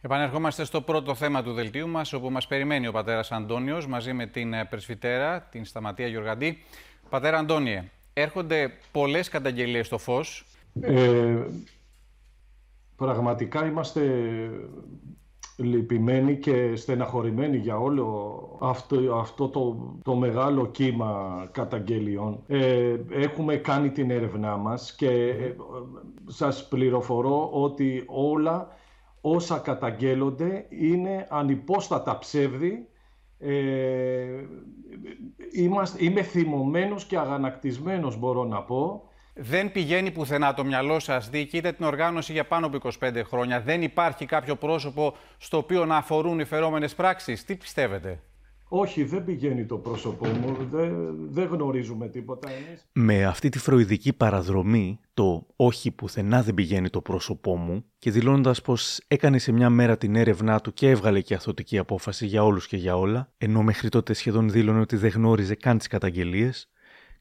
Επανερχόμαστε στο πρώτο θέμα του δελτίου μας, όπου μας περιμένει ο πατέρας Αντώνιος μαζί με την ε, πρεσβυτέρα, την Σταματία Γιωργαντή. Πατέρα Αντώνιε, έρχονται πολλές καταγγελίες στο φως. Ε, πραγματικά είμαστε λυπημένοι και στεναχωρημένοι για όλο αυτό, αυτό το, το μεγάλο κύμα καταγγελιών. Ε, έχουμε κάνει την έρευνά μας και ε, σας πληροφορώ ότι όλα όσα καταγγέλλονται είναι ανυπόστατα ψεύδι. Ε, είμαστε, είμαι θυμωμένος και αγανακτισμένος μπορώ να πω. Δεν πηγαίνει πουθενά το μυαλό σας. Διοικείτε την οργάνωση για πάνω από 25 χρόνια. Δεν υπάρχει κάποιο πρόσωπο στο οποίο να αφορούν οι φερόμενες πράξεις. Τι πιστεύετε; Όχι, δεν πηγαίνει το πρόσωπό μου, δεν, δεν γνωρίζουμε τίποτα εμείς. Με αυτή τη φροηδική παραδρομή, το «όχι πουθενά δεν πηγαίνει το πρόσωπό μου» και δηλώνοντας πως έκανε σε μια μέρα την έρευνά του και έβγαλε και αθωτική απόφαση για όλους και για όλα, ενώ μέχρι τότε σχεδόν δήλωνε ότι δεν γνώριζε καν τις καταγγελίες,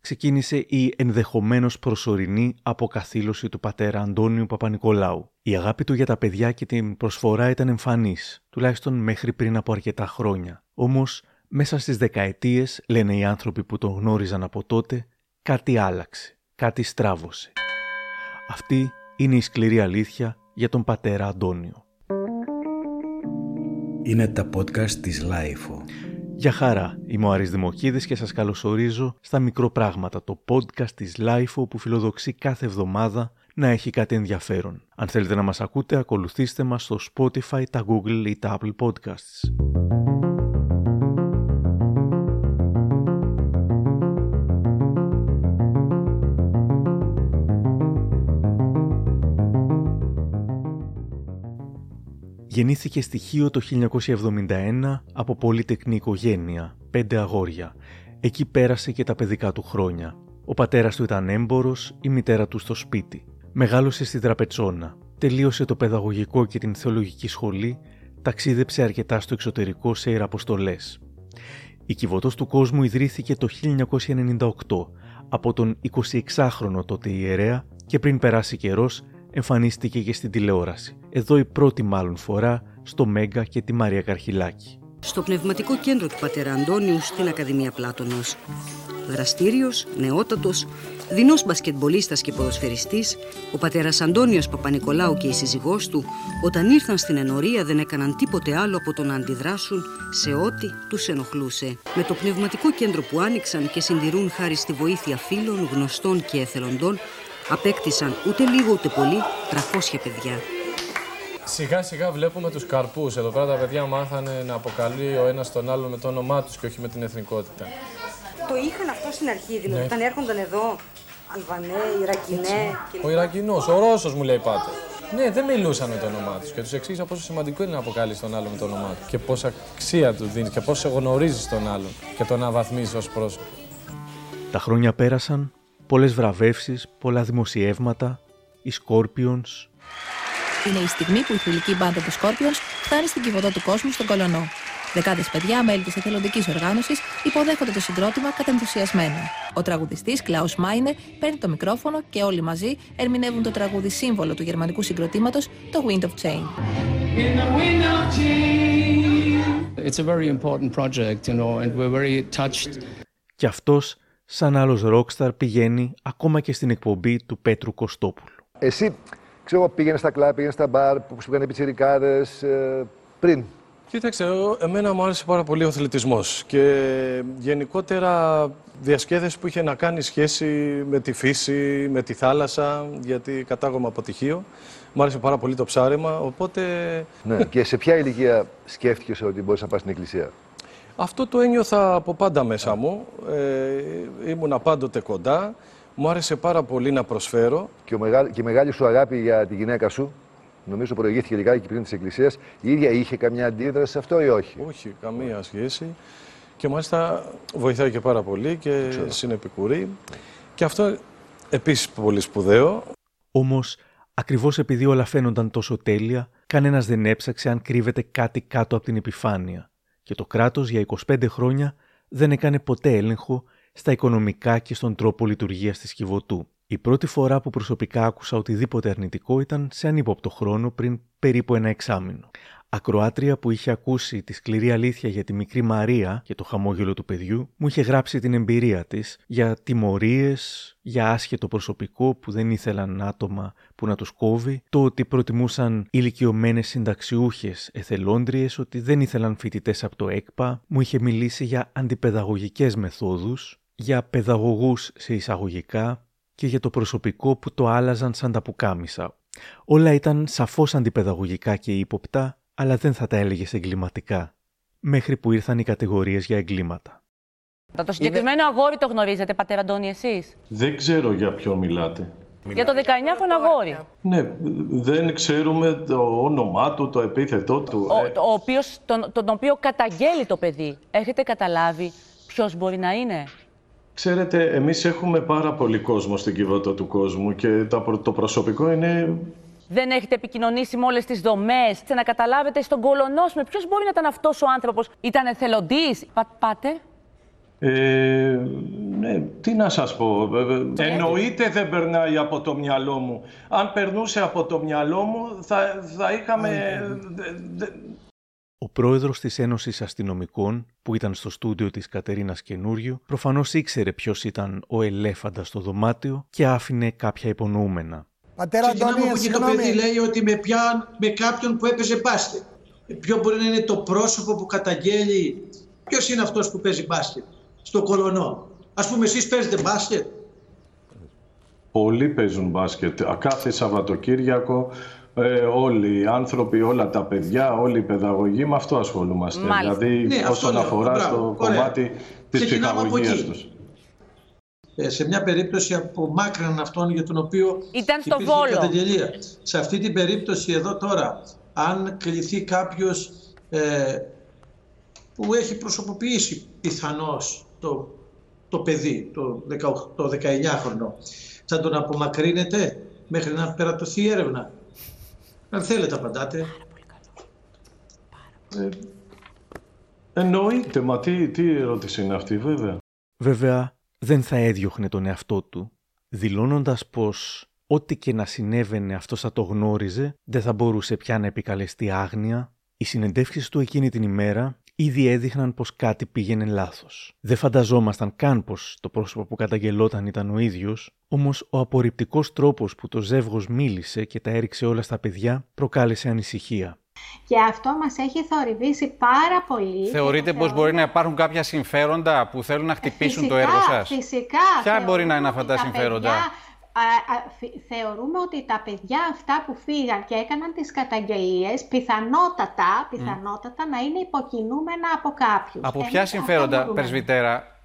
ξεκίνησε η ενδεχομένως προσωρινή αποκαθήλωση του πατέρα Αντώνιου Παπα-Νικολάου. Η αγάπη του για τα παιδιά και την προσφορά ήταν εμφανής, τουλάχιστον μέχρι πριν από αρκετά χρόνια. Όμως μέσα στις δεκαετίες, λένε οι άνθρωποι που τον γνώριζαν από τότε, κάτι άλλαξε, κάτι στράβωσε. Αυτή είναι η σκληρή αλήθεια για τον πατέρα Αντώνιο. Είναι τα podcast της LiFO. Γεια χαρά, είμαι ο Άρης Δημοκίδης και σας καλωσορίζω στα Μικροπράγματα, το podcast της LiFO που φιλοδοξεί κάθε εβδομάδα να έχει κάτι ενδιαφέρον. Αν θέλετε να μας ακούτε, ακολουθήστε μας στο Spotify, τα Google ή τα Apple Podcasts. Γεννήθηκε στη Χίο το 1971 από πολύτεκνη οικογένεια, πέντε αγόρια. Εκεί πέρασε και τα παιδικά του χρόνια. Ο πατέρας του ήταν έμπορος, η μητέρα του στο σπίτι. Μεγάλωσε στη Τραπετσόνα. Τελείωσε το παιδαγωγικό και την θεολογική σχολή, ταξίδεψε αρκετά στο εξωτερικό σε ιεραποστολές. Η Κιβωτός του κόσμου ιδρύθηκε το 1998 από τον 26χρονο τότε ιερέα και πριν περάσει καιρός εμφανίστηκε και στην τηλεόραση. Εδώ η πρώτη μάλλον φορά στο Μέγκα και τη Μαρία Καρχιλάκη. Στο πνευματικό κέντρο του πατέρα Αντώνιου στην Ακαδημία Πλάτωνος. Δραστήριος, νεότατος, δεινός μπασκετμπολίστας και ποδοσφαιριστής, ο πατέρας Αντώνιος Παπα-Νικολάου και η σύζυγός του, όταν ήρθαν στην ενορία δεν έκαναν τίποτε άλλο από το να αντιδράσουν σε ό,τι τους ενοχλούσε. Με το πνευματικό κέντρο που άνοιξαν και συντηρούν χάρη στη βοήθεια φίλων, γνωστών και εθελοντών, απέκτησαν ούτε λίγο ούτε πολύ 300 παιδιά. Σιγά σιγά βλέπουμε τους καρπούς. Εδώ πέρα τα παιδιά μάθανε να αποκαλεί ο ένας τον άλλον με το όνομά τους και όχι με την εθνικότητα. Το είχαν αυτό στην αρχή, δηλαδή, ναι. όταν έρχονταν εδώ, Αλβανέ, Ιρακινέ. Ο Ιρακινός, ο Ρώσος μου λέει πάτε. Ναι, δεν μιλούσαν με το όνομά τους και τους εξήγησα πόσο σημαντικό είναι να αποκαλείς τον άλλον με το όνομά του και πόσα αξία του δίνεις και πόσο γνωρίζεις τον άλλον και τον αναβαθμίζει ως πρόσωπο. Τα χρόνια πέρασαν πολλές βραβεύσεις, πολλά δημοσιεύματα, οι Scorpions. Είναι η στιγμή που η θηλυκή μπάντα του Scorpions φτάνει στην κυβωτό του κόσμου στον Κολονό. Δεκάδες παιδιά, μέλη της εθελοντικής οργάνωσης, υποδέχονται το συγκρότημα κατενθουσιασμένα. Ο τραγουδιστής Κλάους Μάινε παίρνει το μικρόφωνο και όλοι μαζί ερμηνεύουν το τραγούδι σύμβολο του γερμανικού συγκροτήματος, το Wind of Change. It's a very important project, you know, and we're very touched. Και αυτός σαν άλλος ρόκσταρ πηγαίνει ακόμα και στην εκπομπή του Πέτρου Κωστόπουλου. Εσύ, ξέρω, πήγαινε στα κλαμπ, πήγαινε στα μπαρ που σου έκανε πιτσιρικάδες ε, πριν. Κοίταξε, εμένα μου άρεσε πάρα πολύ ο αθλητισμός και γενικότερα διασκέδες που είχε να κάνει σχέση με τη φύση, με τη θάλασσα, γιατί κατάγομαι από τυχείο. Μου άρεσε πάρα πολύ το ψάρεμα, οπότε... Ναι, και σε ποια ηλικία σκέφτηκες ότι μπορείς να πας στην εκκλησία; Αυτό το ένιωθα από πάντα μέσα μου. Ε, ήμουνα πάντοτε κοντά. Μου άρεσε πάρα πολύ να προσφέρω. Και, ο μεγάλη, και η μεγάλη σου αγάπη για τη γυναίκα σου, νομίζω προηγήθηκε λιγάκι πριν της Εκκλησίας, η ίδια είχε καμιά αντίδραση σε αυτό ή όχι; Όχι, καμία σχέση. Και μάλιστα βοηθάει και πάρα πολύ και συνεπικουρεί. Και αυτό επίσης πολύ σπουδαίο. Όμως, ακριβώς επειδή όλα φαίνονταν τόσο τέλεια, κανένας δεν έψαξε αν κρύβεται κάτι κάτω από την επιφάνεια και το κράτος για 25 χρόνια δεν έκανε ποτέ έλεγχο στα οικονομικά και στον τρόπο λειτουργίας της Κιβωτού. Η πρώτη φορά που προσωπικά άκουσα οτιδήποτε αρνητικό ήταν σε ανύποπτο χρόνο πριν περίπου ένα εξάμεινο. ακροάτρια που είχε ακούσει τη σκληρή αλήθεια για τη μικρή Μαρία και το χαμόγελο του παιδιού, μου είχε γράψει την εμπειρία της για τιμωρίες, για άσχετο προσωπικό που δεν ήθελαν άτομα που να τους κόβει, το ότι προτιμούσαν ηλικιωμένες συνταξιούχες εθελόντριες, ότι δεν ήθελαν φοιτητές από το ΕΚΠΑ, μου είχε μιλήσει για αντιπαιδαγωγικές μεθόδους, για παιδαγωγούς σε εισαγωγικά και για το προσωπικό που το άλλαζαν σαν τα πουκάμισα. Όλα ήταν σαφώς αντιπαιδαγωγικά και ύποπτα, αλλά δεν θα τα έλεγες εγκληματικά, μέχρι που ήρθαν οι κατηγορίες για εγκλήματα. Το συγκεκριμένο αγόρι το γνωρίζετε, πατέρα Αντώνη, εσείς; Δεν ξέρω για ποιο μιλάτε. Για το 19χρονο αγόρι. Ναι, δεν ξέρουμε το όνομά του, το επίθετό του. Ο, ο οποίος, τον, τον οποίο καταγγέλει το παιδί. Έχετε καταλάβει ποιος μπορεί να είναι; Ξέρετε, εμείς έχουμε πάρα πολύ κόσμο στην κυβότητα του κόσμου και το προσωπικό είναι δεν έχετε επικοινωνήσει με όλες τις δομές, να καταλάβετε στον κολονό ποιος μπορεί να ήταν αυτός ο άνθρωπος; Ήταν εθελοντής; Πα, πάτε. Ε, ναι, τι να σας πω. Ε, ε, εννοείται δεν περνάει από το μυαλό μου. Αν περνούσε από το μυαλό μου θα, θα είχαμε... Ο πρόεδρος της Ένωσης Αστυνομικών, που ήταν στο στούντιο της Κατερίνας Καινούριου, προφανώς ήξερε ποιος ήταν ο ελέφαντας στο δωμάτιο και άφηνε κάποια υπονοούμενα. Πατέρα Αντώνη, από εκεί το παιδί λέει ότι με, πια, με κάποιον που έπαιζε μπάσκετ. Ποιο μπορεί να είναι το πρόσωπο που καταγγέλει; Ποιος είναι αυτός που παίζει μπάσκετ στο κολονό; Ας πούμε εσείς παίζετε μπάσκετ; Πολλοί παίζουν μπάσκετ. Κάθε Σαββατοκύριακο ε, όλοι οι άνθρωποι, όλα τα παιδιά, όλοι οι παιδαγωγοί με αυτό ασχολούμαστε. Δηλαδή ναι, όσον αφορά στο κομμάτι της ψυχαγωγίας τους. Ε, σε μια περίπτωση απομάκρυναν αυτόν για τον οποίο ήταν στο Βόλο. καταγγελία. Σε αυτή την περίπτωση εδώ τώρα, αν κληθεί κάποιος ε, που έχει προσωποποιήσει πιθανώς το, το παιδί, το, 18, το 19χρονο, θα τον απομακρύνετε μέχρι να περατωθεί η έρευνα; Αν θέλετε απαντάτε. Ε, εννοείται, μα τι, τι ερώτηση είναι αυτή βέβαια. Βέβαια, δεν θα έδιωχνε τον εαυτό του, δηλώνοντας πως ό,τι και να συνέβαινε αυτό θα το γνώριζε, δεν θα μπορούσε πια να επικαλεστεί άγνοια. Οι συνεντεύξεις του εκείνη την ημέρα ήδη έδειχναν πως κάτι πήγαινε λάθος. Δεν φανταζόμασταν καν πως το πρόσωπο που καταγγελόταν ήταν ο ίδιος, όμως ο απορριπτικός τρόπος που το ζεύγος μίλησε και τα έριξε όλα στα παιδιά προκάλεσε ανησυχία. Και αυτό μας έχει θορυβήσει πάρα πολύ. Θεωρείτε πως μπορεί να υπάρχουν κάποια συμφέροντα που θέλουν να χτυπήσουν το έργο σας; Φυσικά. Ποια μπορεί να είναι αυτά τα συμφέροντα; Θεωρούμε ότι τα παιδιά αυτά που φύγαν και έκαναν τις καταγγελίες πιθανότατα, πιθανότατα να είναι υποκινούμενα από κάποιους. Από ποια συμφέροντα, Περσβητέρα,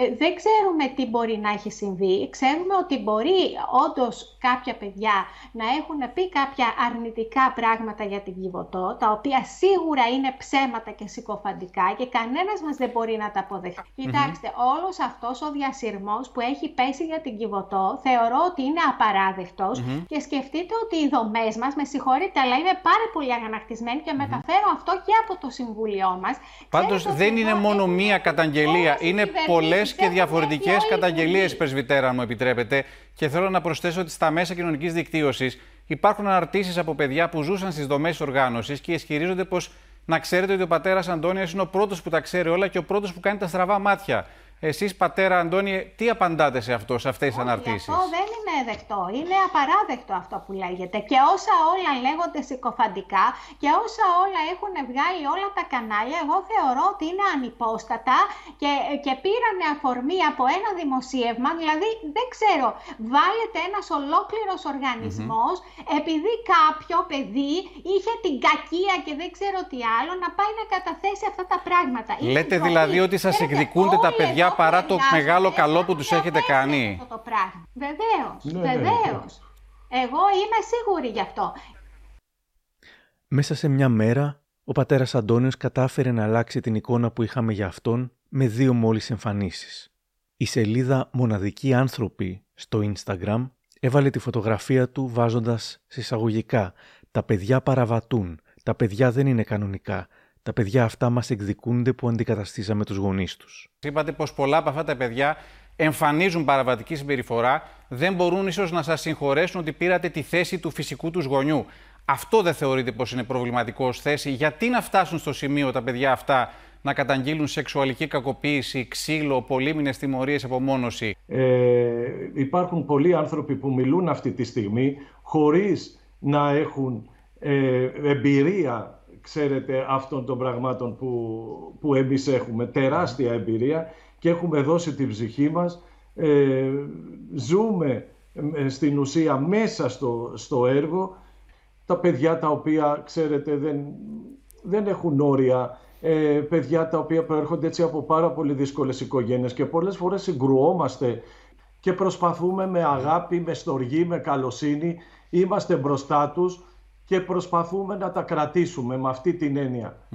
ε, δεν ξέρουμε τι μπορεί να έχει συμβεί. Ξέρουμε ότι μπορεί όντως κάποια παιδιά να έχουν πει κάποια αρνητικά πράγματα για την Κιβωτό, τα οποία σίγουρα είναι ψέματα και συκοφαντικά και κανένας μας δεν μπορεί να τα αποδεχτεί. Mm-hmm. Κοιτάξτε, όλος αυτός ο διασυρμός που έχει πέσει για την Κιβωτό θεωρώ ότι είναι απαράδεκτος και σκεφτείτε ότι οι δομές μας, με συγχωρείτε, αλλά είναι πάρα πολύ αγανακτισμένοι και μεταφέρω αυτό και από το Συμβούλιο μας. Πάντως δεν είναι μόνο μία καταγγελία, είναι πολλές και διαφορετικές καταγγελίες, Πρεσβυτέρα, αν μου επιτρέπετε. Και θέλω να προσθέσω ότι στα μέσα κοινωνικής δικτύωσης υπάρχουν αναρτήσεις από παιδιά που ζούσαν στις δομές οργάνωσης και ισχυρίζονται πως να ξέρετε ότι ο πατέρας Αντώνιο είναι ο πρώτος που τα ξέρει όλα και ο πρώτος που κάνει τα στραβά μάτια. Εσείς, πατέρα Αντώνη, τι απαντάτε σε αυτό, σε αυτές τις αναρτήσεις; Αυτό δεν είναι δεκτό. Είναι απαράδεκτο αυτό που λέγεται. Και όσα όλα λέγονται συκοφαντικά και όσα όλα έχουν βγάλει όλα τα κανάλια, εγώ θεωρώ ότι είναι ανυπόστατα και, και πήραν αφορμή από ένα δημοσίευμα. Δηλαδή, δεν ξέρω, βάλετε ένας ολόκληρος οργανισμός επειδή κάποιο παιδί είχε την κακία και δεν ξέρω τι άλλο να πάει να καταθέσει αυτά τα πράγματα. Λέτε δηλαδή ότι σας εκδικούνται τα παιδιά παρά το μεγάλο καλό που τους έχετε κάνει. Αυτό το πράγμα. Βεβαίως, ναι, ναι, βεβαίως. Εγώ είμαι σίγουρη γι' αυτό. Μέσα σε μια μέρα, ο πατέρας Αντώνιος κατάφερε να αλλάξει την εικόνα που είχαμε για αυτόν με δύο μόλις εμφανίσεις. Η σελίδα «Μοναδικοί άνθρωποι» στο Instagram έβαλε τη φωτογραφία του βάζοντας συσσαγωγικά «Τα παιδιά παραβατούν, τα παιδιά δεν είναι κανονικά, τα παιδιά αυτά μας εκδικούνται που αντικαταστήσαμε τους γονείς τους. Είπατε πως πολλά από αυτά τα παιδιά εμφανίζουν παραβατική συμπεριφορά, δεν μπορούν ίσως να σας συγχωρέσουν ότι πήρατε τη θέση του φυσικού τους γονιού. Αυτό δεν θεωρείτε πως είναι προβληματικό ως θέση. Γιατί να φτάσουν στο σημείο τα παιδιά αυτά να καταγγείλουν σεξουαλική κακοποίηση, ξύλο, πολύμηνες τιμωρίες, απομόνωση; Ε, υπάρχουν πολλοί άνθρωποι που μιλούν αυτή τη στιγμή χωρίς να έχουν ε, εμπειρία ξέρετε, αυτών των πραγμάτων που, που εμείς έχουμε. Τεράστια εμπειρία και έχουμε δώσει την ψυχή μας. Ε, ζούμε ε, στην ουσία μέσα στο, στο έργο. Τα παιδιά τα οποία, ξέρετε, δεν, δεν έχουν όρια. Ε, παιδιά τα οποία προέρχονται έτσι από πάρα πολύ δύσκολες οικογένειες και πολλές φορές συγκρουόμαστε και προσπαθούμε με αγάπη, με στοργή, με καλοσύνη, είμαστε μπροστά τους και προσπαθούμε να τα κρατήσουμε με αυτή την εννοια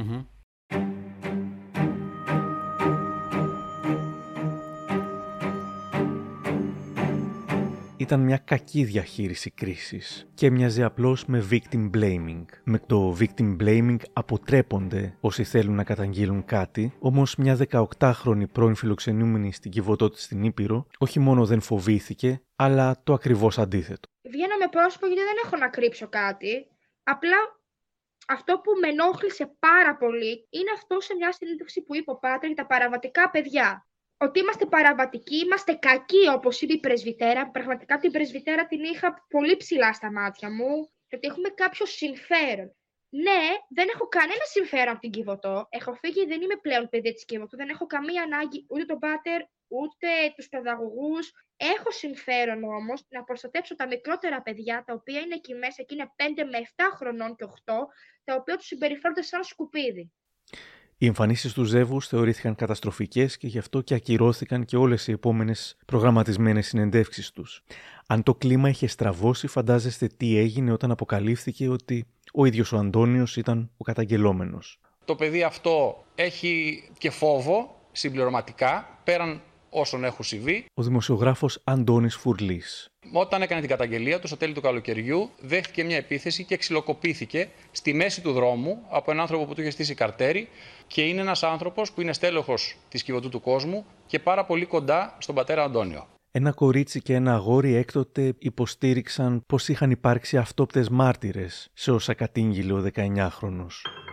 Ήταν μια κακή διαχείριση κρίσης και μοιάζει απλώς με victim blaming. Με το victim blaming αποτρέπονται όσοι θέλουν να καταγγείλουν κάτι, όμως μια 18χρονη πρώην φιλοξενούμενη στην κυβωτό της στην Ήπειρο όχι μόνο δεν φοβήθηκε, αλλά το ακριβώς αντίθετο. Βγαίνω με πρόσωπο γιατί δεν έχω να κρύψω κάτι. Απλά αυτό που με ενόχλησε πάρα πολύ είναι αυτό σε μια συνέντευξη που είπε ο Πάτερ για τα παραβατικά παιδιά. Ότι είμαστε παραβατικοί, είμαστε κακοί, όπως είπε η πρεσβυτέρα. Πραγματικά την πρεσβυτέρα την είχα πολύ ψηλά στα μάτια μου. Γιατί έχουμε κάποιο συμφέρον. Ναι, δεν έχω κανένα συμφέρον από την Κιβωτό. Έχω φύγει, δεν είμαι πλέον παιδί της Κιβωτό. Δεν έχω καμία ανάγκη ούτε τον Πάτερ, ούτε τους παιδαγωγούς. Έχω συμφέρον όμως να προστατεύσω τα μικρότερα παιδιά, τα οποία είναι εκεί μέσα και είναι 5 με 7 χρονών και 8, τα οποία τους συμπεριφέρονται σαν σκουπίδι. Οι εμφανίσεις τους Ζεύγους θεωρήθηκαν καταστροφικές και γι' αυτό και ακυρώθηκαν και όλες οι επόμενες προγραμματισμένες συνεντεύξεις τους. Αν το κλίμα είχε στραβώσει, φαντάζεστε τι έγινε όταν αποκαλύφθηκε ότι ο ίδιος ο Αντώνιος ήταν ο καταγγελόμενος. Το παιδί αυτό έχει και φόβο συμπληρωματικά, πέραν όσων έχουν συμβεί. Ο δημοσιογράφος Αντώνης Φουρλής. Όταν έκανε την καταγγελία του στο τέλη του καλοκαιριού, δέχτηκε μια επίθεση και ξυλοκοπήθηκε στη μέση του δρόμου από έναν άνθρωπο που του είχε στήσει καρτέρι. Και είναι ένας άνθρωπος που είναι στέλεχος της κυβωτού του κόσμου και πάρα πολύ κοντά στον πατέρα Αντώνιο. Ένα κορίτσι και ένα αγόρι έκτοτε υποστήριξαν πως είχαν υπάρξει αυτόπτες μάρτυρες σε όσα κατήγγειλε ο 19χρονος.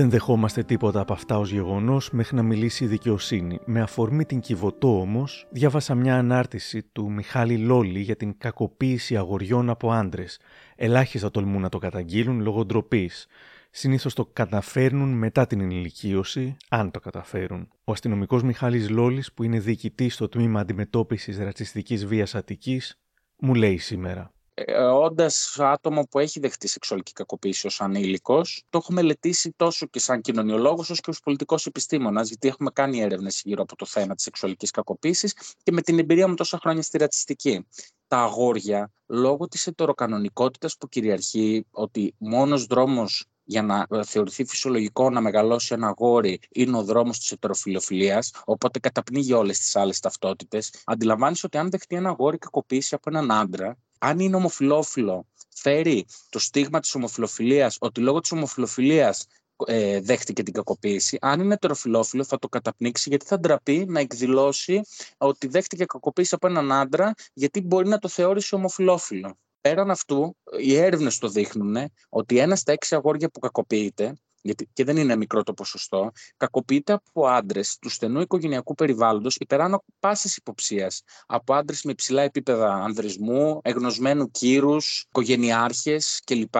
Δεν δεχόμαστε τίποτα από αυτά ως γεγονός μέχρι να μιλήσει η δικαιοσύνη. Με αφορμή την Κιβωτό όμως, διάβασα μια ανάρτηση του Μιχάλη Λόλη για την κακοποίηση αγοριών από άντρες. Ελάχιστα τολμούν να το καταγγείλουν λόγω ντροπής. Συνήθως το καταφέρνουν μετά την ενηλικίωση, αν το καταφέρουν. Ο αστυνομικός Μιχάλης Λόλης, που είναι διοικητής στο τμήμα αντιμετώπισης ρατσιστικής βίας Αττικής, μου λέει σήμερα. Ε, όντας άτομο που έχει δεχτεί σεξουαλική κακοποίηση ως ανήλικος, το έχω μελετήσει τόσο και σαν κοινωνιολόγος όσο και ως πολιτικός επιστήμονας, γιατί έχουμε κάνει έρευνες γύρω από το θέμα της σεξουαλικής κακοποίησης και με την εμπειρία μου τόσα χρόνια στη ρατσιστική. Τα αγόρια, λόγω της ετεροκανονικότητας που κυριαρχεί, ότι μόνος δρόμος για να ε, θεωρηθεί φυσιολογικό να μεγαλώσει ένα αγόρι είναι ο δρόμος της ετεροφιλοφιλίας, οπότε καταπνίγει όλες τις άλλες ταυτότητες. Αντιλαμβάνει ότι αν δεχτεί ένα αγόρι κακοποίηση από έναν άντρα, αν είναι ομοφιλόφιλο, φέρει το στίγμα της ομοφιλοφιλίας, ότι λόγω της ομοφιλοφιλίας ε, δέχτηκε την κακοποίηση. Αν είναι ετεροφιλόφιλο, θα το καταπνίξει γιατί θα ντραπεί να εκδηλώσει ότι δέχτηκε κακοποίηση από έναν άντρα, γιατί μπορεί να το θεώρησε ομοφιλόφιλο. Πέραν αυτού, οι έρευνες το δείχνουν ότι ένα στα έξι αγόρια που κακοποιείται γιατί και δεν είναι μικρό το ποσοστό, κακοποιείται από άντρες του στενού οικογενειακού περιβάλλοντος υπεράνω πάσης υποψίας. Από άντρες με υψηλά επίπεδα ανδρισμού, εγνωσμένου κύρους, οικογενειάρχες κλπ.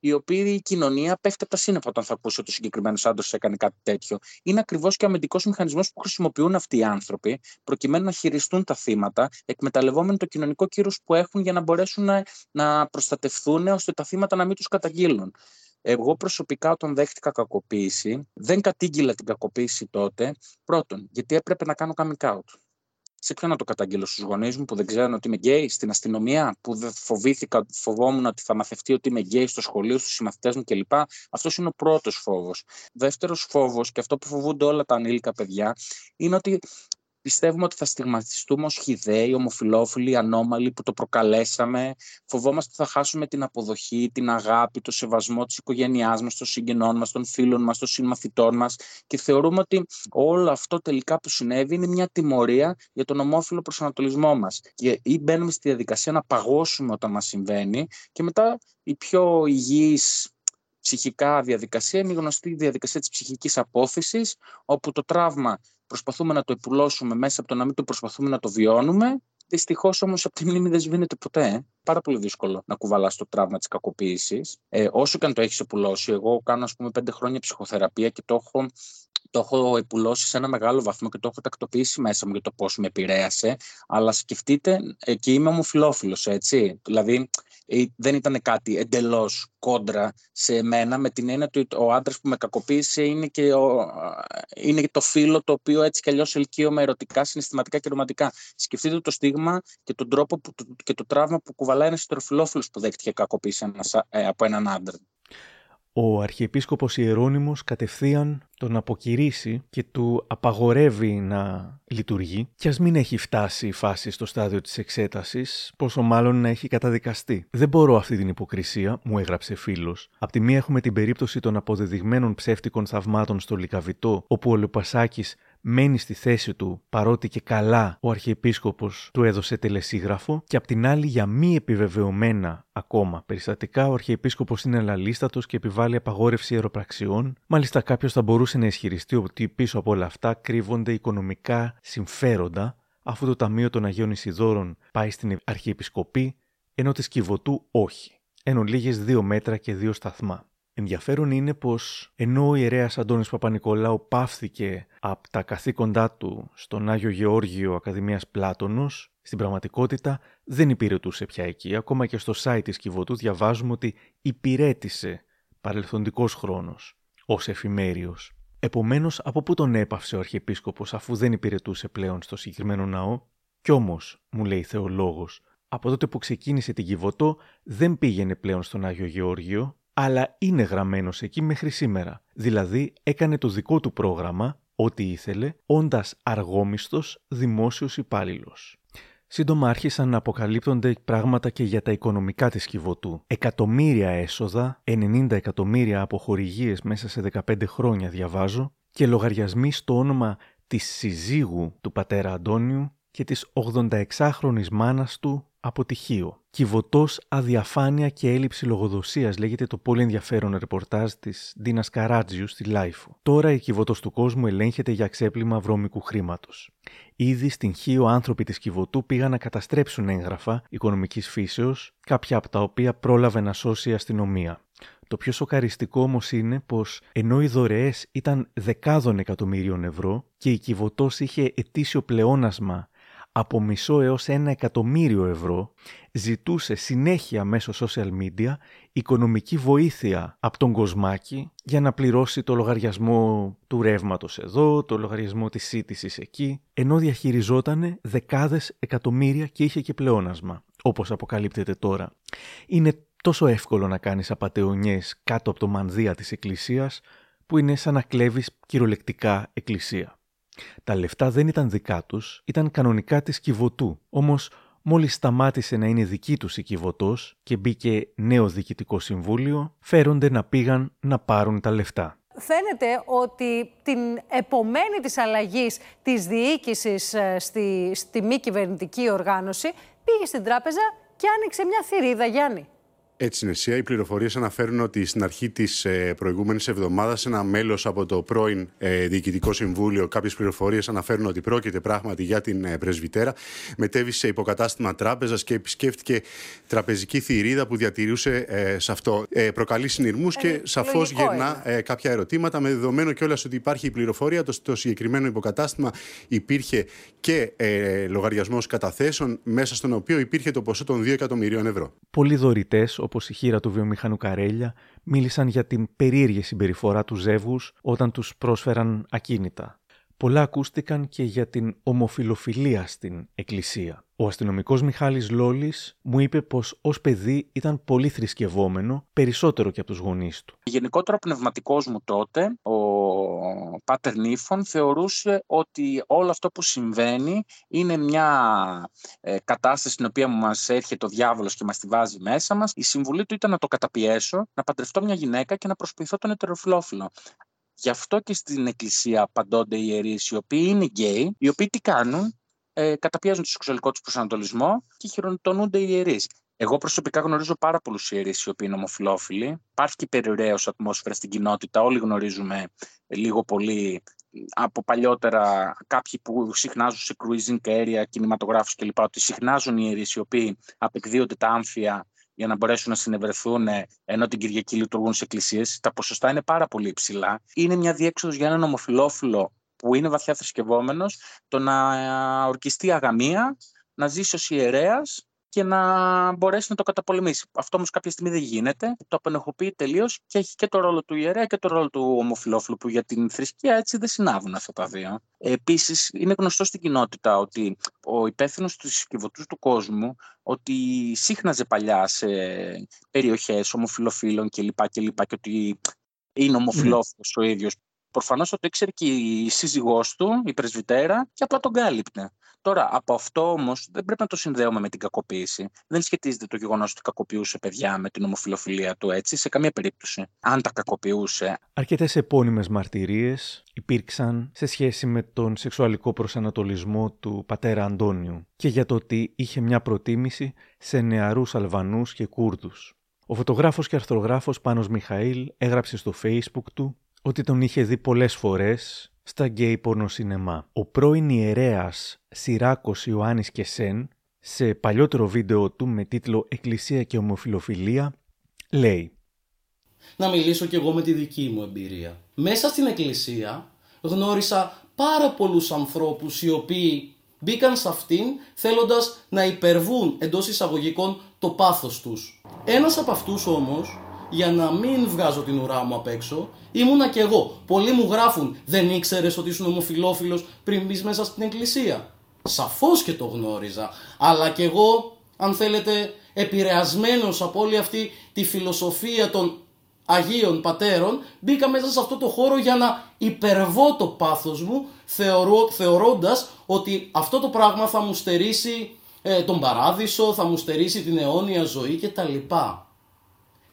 Οι οποίοι η κοινωνία πέφτει από τα σύννεφα όταν θα ακούσει ότι ο συγκεκριμένος άντρας έκανε κάτι τέτοιο. Είναι ακριβώς και ο αμυντικός μηχανισμός που χρησιμοποιούν αυτοί οι άνθρωποι προκειμένου να χειριστούν τα θύματα, εκμεταλλευόμενοι το κοινωνικό κύρος που έχουν για να μπορέσουν να, να προστατευθούν ώστε τα θύματα να μην τους καταγγείλουν. Εγώ προσωπικά όταν δέχτηκα κακοποίηση, δεν κατήγγειλα την κακοποίηση τότε. Πρώτον, γιατί έπρεπε να κάνω coming out. Σε ποιον να το καταγγείλω στους γονείς μου που δεν ξέρουν ότι είμαι γκέι, στην αστυνομία που δεν φοβήθηκα, φοβόμουν ότι θα μαθευτεί ότι είμαι γκέι στο σχολείο, στους συμμαθητές μου κλπ. Αυτός είναι ο πρώτος φόβος. Δεύτερος φόβος, και αυτό που φοβούνται όλα τα ανήλικα παιδιά, είναι ότι πιστεύουμε ότι θα στιγματιστούμε ως χυδαίοι, ομοφυλόφιλοι, ανώμαλοι που το προκαλέσαμε. Φοβόμαστε ότι θα χάσουμε την αποδοχή, την αγάπη, το σεβασμό της οικογένειάς μας, των συγγενών μας, των φίλων μας, των συμμαθητών μας και θεωρούμε ότι όλο αυτό τελικά που συνέβη είναι μια τιμωρία για τον ομόφιλο προσανατολισμό μας. Και ή μπαίνουμε στη διαδικασία να παγώσουμε όταν μας συμβαίνει και μετά η πιο υγιής ψυχικά διαδικασία είναι η γνωστή διαδικασία της ψυχικής απόφυσης, όπου το τραύμα προσπαθούμε να το επουλώσουμε μέσα από το να μην το προσπαθούμε να το βιώνουμε. Δυστυχώς όμως από τη μνήμη δεν σβήνεται ποτέ. Πάρα πολύ δύσκολο να κουβαλάς το τραύμα της κακοποίησης. Ε, όσο και αν το έχεις επουλώσει, εγώ κάνω ας πούμε πέντε χρόνια ψυχοθεραπεία και το έχω το έχω επουλώσει σε ένα μεγάλο βαθμό και το έχω τακτοποιήσει μέσα μου για το πώς με επηρέασε. Αλλά σκεφτείτε, εκεί είμαι ομοφιλόφιλος, έτσι. Δηλαδή, ε, δεν ήταν κάτι εντελώς κόντρα σε μένα, με την έννοια ότι ο άντρας που με κακοποίησε είναι και, ο, είναι και το φίλο το οποίο έτσι κι αλλιώς ελκύομαι ερωτικά, συναισθηματικά και ρομαντικά. Σκεφτείτε το στίγμα και τον τρόπο που, και το τραύμα που κουβαλάει ένας ετεροφιλόφιλος που δέχτηκε κακοποίηση ε, από έναν άντρα ο Αρχιεπίσκοπος Ιερώνυμος κατευθείαν τον αποκηρύσει και του απαγορεύει να λειτουργεί και ας μην έχει φτάσει η φάση στο στάδιο της εξέτασης, πόσο μάλλον να έχει καταδικαστεί. Δεν μπορώ αυτή την υποκρισία, μου έγραψε φίλος. Απ' τη μία έχουμε την περίπτωση των αποδεδειγμένων ψεύτικων θαυμάτων στο Λικαβιτό, όπου ο Λεπασάκης μένει στη θέση του παρότι και καλά ο Αρχιεπίσκοπος του έδωσε τελεσίγραφο και απ' την άλλη για μη επιβεβαιωμένα ακόμα περιστατικά ο Αρχιεπίσκοπος είναι αλαλίστατος και επιβάλλει απαγόρευση αεροπραξιών. Μάλιστα κάποιος θα μπορούσε να ισχυριστεί ότι πίσω από όλα αυτά κρύβονται οικονομικά συμφέροντα αφού το Ταμείο των Αγίων Ισιδόρων πάει στην Αρχιεπισκοπή ενώ της Κιβωτού όχι. Ενώ λίγες δύο μέτρα και δύο σταθμά. Ενδιαφέρον είναι πως ενώ ο ιερέας Αντώνης Παπα-Νικολάου πάυθηκε από τα καθήκοντά του στον Άγιο Γεώργιο Ακαδημίας Πλάτωνος, στην πραγματικότητα δεν υπηρετούσε πια εκεί. Ακόμα και στο site της Κιβωτού διαβάζουμε ότι υπηρέτησε παρελθοντικός χρόνος ως εφημέριος. Επομένως, από πού τον έπαυσε ο Αρχιεπίσκοπος αφού δεν υπηρετούσε πλέον στο συγκεκριμένο ναό; Κι όμως, μου λέει θεολόγος, από τότε που ξεκίνησε την Κιβωτό δεν πήγαινε πλέον στον Άγιο Γεώργιο, αλλά είναι γραμμένος εκεί μέχρι σήμερα. Δηλαδή έκανε το δικό του πρόγραμμα, ό,τι ήθελε, όντας αργόμιστος δημόσιος υπάλληλος. Σύντομα άρχισαν να αποκαλύπτονται πράγματα και για τα οικονομικά της Κιβωτού. Εκατομμύρια έσοδα, 90 εκατομμύρια από μέσα σε 15 χρόνια διαβάζω και λογαριασμοί στο όνομα της συζύγου του πατέρα Αντώνιου και της 86χρονης μάνας του αποτυχίο. Κιβωτός, αδιαφάνεια και έλλειψη λογοδοσίας, λέγεται το πολύ ενδιαφέρον ρεπορτάζ της Ντίνας Καράτζιου στη LiFO. Τώρα η κιβωτός του κόσμου ελέγχεται για ξέπλυμα βρώμικου χρήματος. Ήδη στην Χίο άνθρωποι της Κιβωτού πήγαν να καταστρέψουν έγγραφα οικονομικής φύσεως, κάποια από τα οποία πρόλαβε να σώσει η αστυνομία. Το πιο σοκαριστικό όμως είναι πως ενώ οι δωρεές ήταν δεκάδων εκατομμύριων ευρώ και η Κιβωτό είχε ετήσιο πλεόνασμα από μισό έως ένα εκατομμύριο ευρώ, ζητούσε συνέχεια μέσω social media οικονομική βοήθεια από τον Κοσμάκη για να πληρώσει το λογαριασμό του ρεύματος εδώ, το λογαριασμό της σύντησης εκεί, ενώ διαχειριζόταν δεκάδες εκατομμύρια και είχε και πλεόνασμα, όπως αποκαλύπτεται τώρα. Είναι τόσο εύκολο να κάνεις απατεωνιές κάτω από το μανδύα της εκκλησίας, που είναι σαν να κλέβεις κυριολεκτικά εκκλησία. Τα λεφτά δεν ήταν δικά τους, ήταν κανονικά της Κιβωτού. Όμως, μόλις σταμάτησε να είναι δική τους η Κιβωτός και μπήκε νέο διοικητικό συμβούλιο, φέρονται να πήγαν να πάρουν τα λεφτά. Φαίνεται ότι την επομένη της αλλαγής της διοίκησης ε, στη, στη μη κυβερνητική οργάνωση πήγε στην τράπεζα και άνοιξε μια θηρίδα, Γιάννη. Έτσι είναι, Σία. Οι πληροφορίες αναφέρουν ότι στην αρχή της ε, προηγούμενης εβδομάδας ένα μέλος από το πρώην ε, Διοικητικό Συμβούλιο, κάποιες πληροφορίες αναφέρουν ότι πρόκειται πράγματι για την ε, πρεσβυτέρα, μετέβησε σε υποκατάστημα τράπεζας και επισκέφτηκε τραπεζική θηρίδα που διατηρούσε σε αυτό. Προκαλεί συνειρμούς και σαφώς γυρνά κάποια ερωτήματα, με δεδομένο κιόλας ότι υπάρχει η πληροφορία, το, το συγκεκριμένο υποκατάστημα υπήρχε και λογαριασμός καταθέσεων, μέσα στον οποίο υπήρχε το ποσό των 2 εκατομμυρίων ευρώ. Πολλοί δωρητέ όπως η χείρα του βιομηχανού Καρέλια, μίλησαν για την περίεργη συμπεριφορά του ζεύγους όταν τους πρόσφεραν ακίνητα. Πολλά ακούστηκαν και για την ομοφιλοφιλία στην Εκκλησία. Ο αστυνομικός Μιχάλης Λόλης μου είπε πως ως παιδί ήταν πολύ θρησκευόμενο, περισσότερο και από τους γονείς του. Γενικότερα ο πνευματικός μου τότε, ο Πάτερ Νίφων, θεωρούσε ότι όλο αυτό που συμβαίνει είναι μια ε, κατάσταση στην οποία μας έρχεται ο διάβολος και μας τη βάζει μέσα μας. Η συμβουλή του ήταν να το καταπιέσω, να παντρευτώ μια γυναίκα και να προσποιηθώ τον ετεροφιλόφιλο. Γι' αυτό και στην εκκλησία απαντώνται οι ιερείς οι οποίοι είναι γκέι, οι οποίοι τι κάνουν, ε, καταπιέζουν το σεξουαλικό τους προσανατολισμό και χειροτονούνται οι ιερείς. Εγώ προσωπικά γνωρίζω πάρα πολλούς ιερείς οι οποίοι είναι ομοφυλόφιλοι. Υπάρχει και περιουραίο ατμόσφαιρα στην κοινότητα. Όλοι γνωρίζουμε λίγο πολύ από παλιότερα κάποιοι που συχνάζουν σε cruising area, κινηματογράφους κλπ. Ότι συχνάζουν οι ιερείς οι οποίοι απεκδίονται τα άμφια για να μπορέσουν να συνευρεθούν ενώ την Κυριακή λειτουργούν σε εκκλησίες. Τα ποσοστά είναι πάρα πολύ υψηλά. Είναι μια διέξοδος για έναν ομοφυλόφιλο που είναι βαθιά θρησκευόμενος, το να ορκιστεί αγαμία, να ζήσει ως ιερέας και να μπορέσει να το καταπολεμήσει. Αυτό όμως κάποια στιγμή δεν γίνεται. Το απενεχοποιεί τελείως και έχει και το ρόλο του ιερέα και το ρόλο του ομοφυλόφιλου, που για την θρησκεία έτσι δεν συνάδουν αυτά τα δύο. Επίσης, είναι γνωστό στην κοινότητα ότι ο υπεύθυνος του συσκευωτούς του κόσμου ότι σύχναζε παλιά σε περιοχές ομοφυλοφίλων κλπ. Και, και, και ότι είναι ομοφυλόφιλος ο ίδιος. Προφανώς το ήξερε και η σύζυγός του, η πρεσβυτέρα, και απλά τον κάλυπτε. Τώρα, από αυτό όμως δεν πρέπει να το συνδέουμε με την κακοποίηση. Δεν σχετίζεται το γεγονός ότι κακοποιούσε παιδιά με την ομοφιλοφιλία του έτσι, σε καμία περίπτωση. Αν τα κακοποιούσε. Αρκετές επώνυμες μαρτυρίες υπήρξαν σε σχέση με τον σεξουαλικό προσανατολισμό του πατέρα Αντώνιου και για το ότι είχε μια προτίμηση σε νεαρούς Αλβανούς και Κούρδους. Ο φωτογράφος και αρθρογράφος Πάνος Μιχαήλ έγραψε στο facebook του ότι τον είχε δει πολλές φορές στα γκέι πορνοσινεμά. Ο πρώην ιερέας Σιράκος Ιωάννης Κεσέν, σε παλιότερο βίντεο του με τίτλο «Εκκλησία και ομοφυλοφιλία», λέει Να μιλήσω κι εγώ με τη δική μου εμπειρία. Μέσα στην εκκλησία γνώρισα πάρα πολλούς ανθρώπους οι οποίοι μπήκαν σε αυτήν θέλοντας να υπερβούν εντός εισαγωγικών το πάθος τους. Ένας από αυτούς όμως για να μην βγάζω την ουρά μου απ' έξω, ήμουνα κι εγώ. Πολλοί μου γράφουν, δεν ήξερες ότι ήσουν ομοφυλόφιλο πριν μπεις μέσα στην εκκλησία. Σαφώς και το γνώριζα. Αλλά κι εγώ, αν θέλετε, επηρεασμένος από όλη αυτή τη φιλοσοφία των Αγίων Πατέρων, μπήκα μέσα σε αυτό το χώρο για να υπερβώ το πάθος μου, θεωρώ, θεωρώντας ότι αυτό το πράγμα θα μου στερήσει ε, τον παράδεισο, θα μου στερήσει την αιώνια ζωή κτλ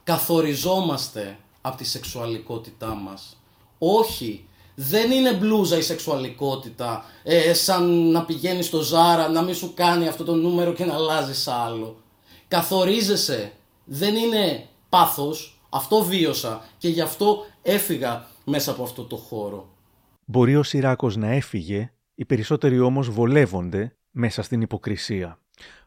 καθοριζόμαστε από τη σεξουαλικότητά μας. Όχι, δεν είναι μπλούζα η σεξουαλικότητα, ε, σαν να πηγαίνεις στο Ζάρα, να μην σου κάνει αυτό το νούμερο και να αλλάζεις άλλο. Καθορίζεσαι, δεν είναι πάθος, αυτό βίωσα και γι' αυτό έφυγα μέσα από αυτό το χώρο. Μπορεί ο Σιράκος να έφυγε, οι περισσότεροι όμως βολεύονται μέσα στην υποκρισία.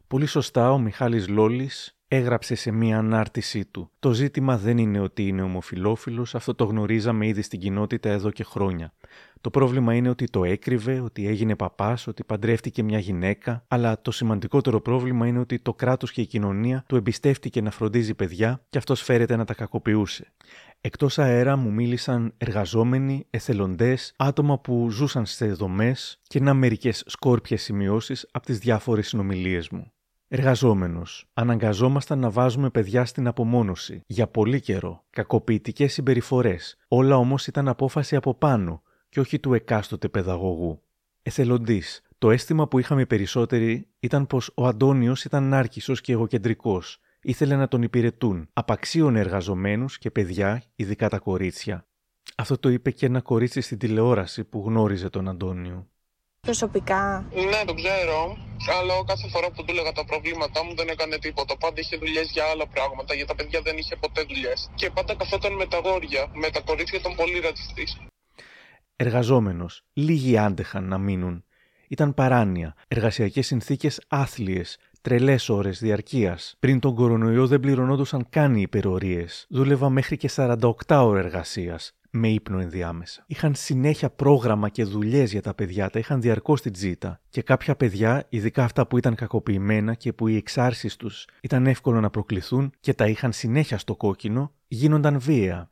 Πολύ σωστά ο Μιχάλης Λόλης έγραψε σε μία ανάρτησή του. Το ζήτημα δεν είναι ότι είναι ομοφιλόφιλος, αυτό το γνωρίζαμε ήδη στην κοινότητα εδώ και χρόνια. Το πρόβλημα είναι ότι το έκρυβε, ότι έγινε παπάς, ότι παντρεύτηκε μια γυναίκα, αλλά το σημαντικότερο πρόβλημα είναι ότι το κράτος και η κοινωνία του εμπιστεύτηκε να φροντίζει παιδιά και αυτός φέρεται να τα κακοποιούσε. Εκτός αέρα μου μίλησαν εργαζόμενοι, εθελοντές, άτομα που ζούσαν σε δομές και να μερικές σκόρπιες σημειώσεις από τις διάφορες συνομιλίες μου. Εργαζόμενος. Αναγκαζόμασταν να βάζουμε παιδιά στην απομόνωση. Για πολύ καιρό. Κακοποιητικές συμπεριφορές. Όλα όμως ήταν απόφαση από πάνω και όχι του εκάστοτε παιδαγωγού. Εθελοντής. Το αίσθημα που είχαμε περισσότεροι ήταν πως ο Αντώνιος ήταν νάρκισος και εγωκεντρικός. Ήθελε να τον υπηρετούν. Απαξίωνε εργαζομένους και παιδιά, ειδικά τα κορίτσια. Αυτό το είπε και ένα κορίτσι στην τηλεόραση που γνώριζε τον Αντώνιο προσωπικά. Ναι, το ξέρω. Αλλά κάθε φορά που του έλεγα τα προβλήματά μου δεν έκανε τίποτα. Πάντα είχε δουλειές για άλλα πράγματα. Για τα παιδιά δεν είχε ποτέ δουλειές. Και πάντα καθόταν με τα γόρια. Με τα κορίτσια ήταν πολύ ρατσιστής. Εργαζόμενος. Λίγοι άντεχαν να μείνουν. Ήταν παράνοια. Εργασιακές συνθήκες άθλιες. Τρελές ώρες διαρκείας. Πριν τον κορονοϊό δεν πληρωνόντουσαν καν οι υπερορίες. Δούλευα μέχρι και 48 ώρες εργασίας με ύπνο ενδιάμεσα. Είχαν συνέχεια πρόγραμμα και δουλειές για τα παιδιά, τα είχαν διαρκώς στην τζίτα. Και κάποια παιδιά, ειδικά αυτά που ήταν κακοποιημένα και που οι εξάρσεις τους ήταν εύκολο να προκληθούν και τα είχαν συνέχεια στο κόκκινο, γίνονταν βία.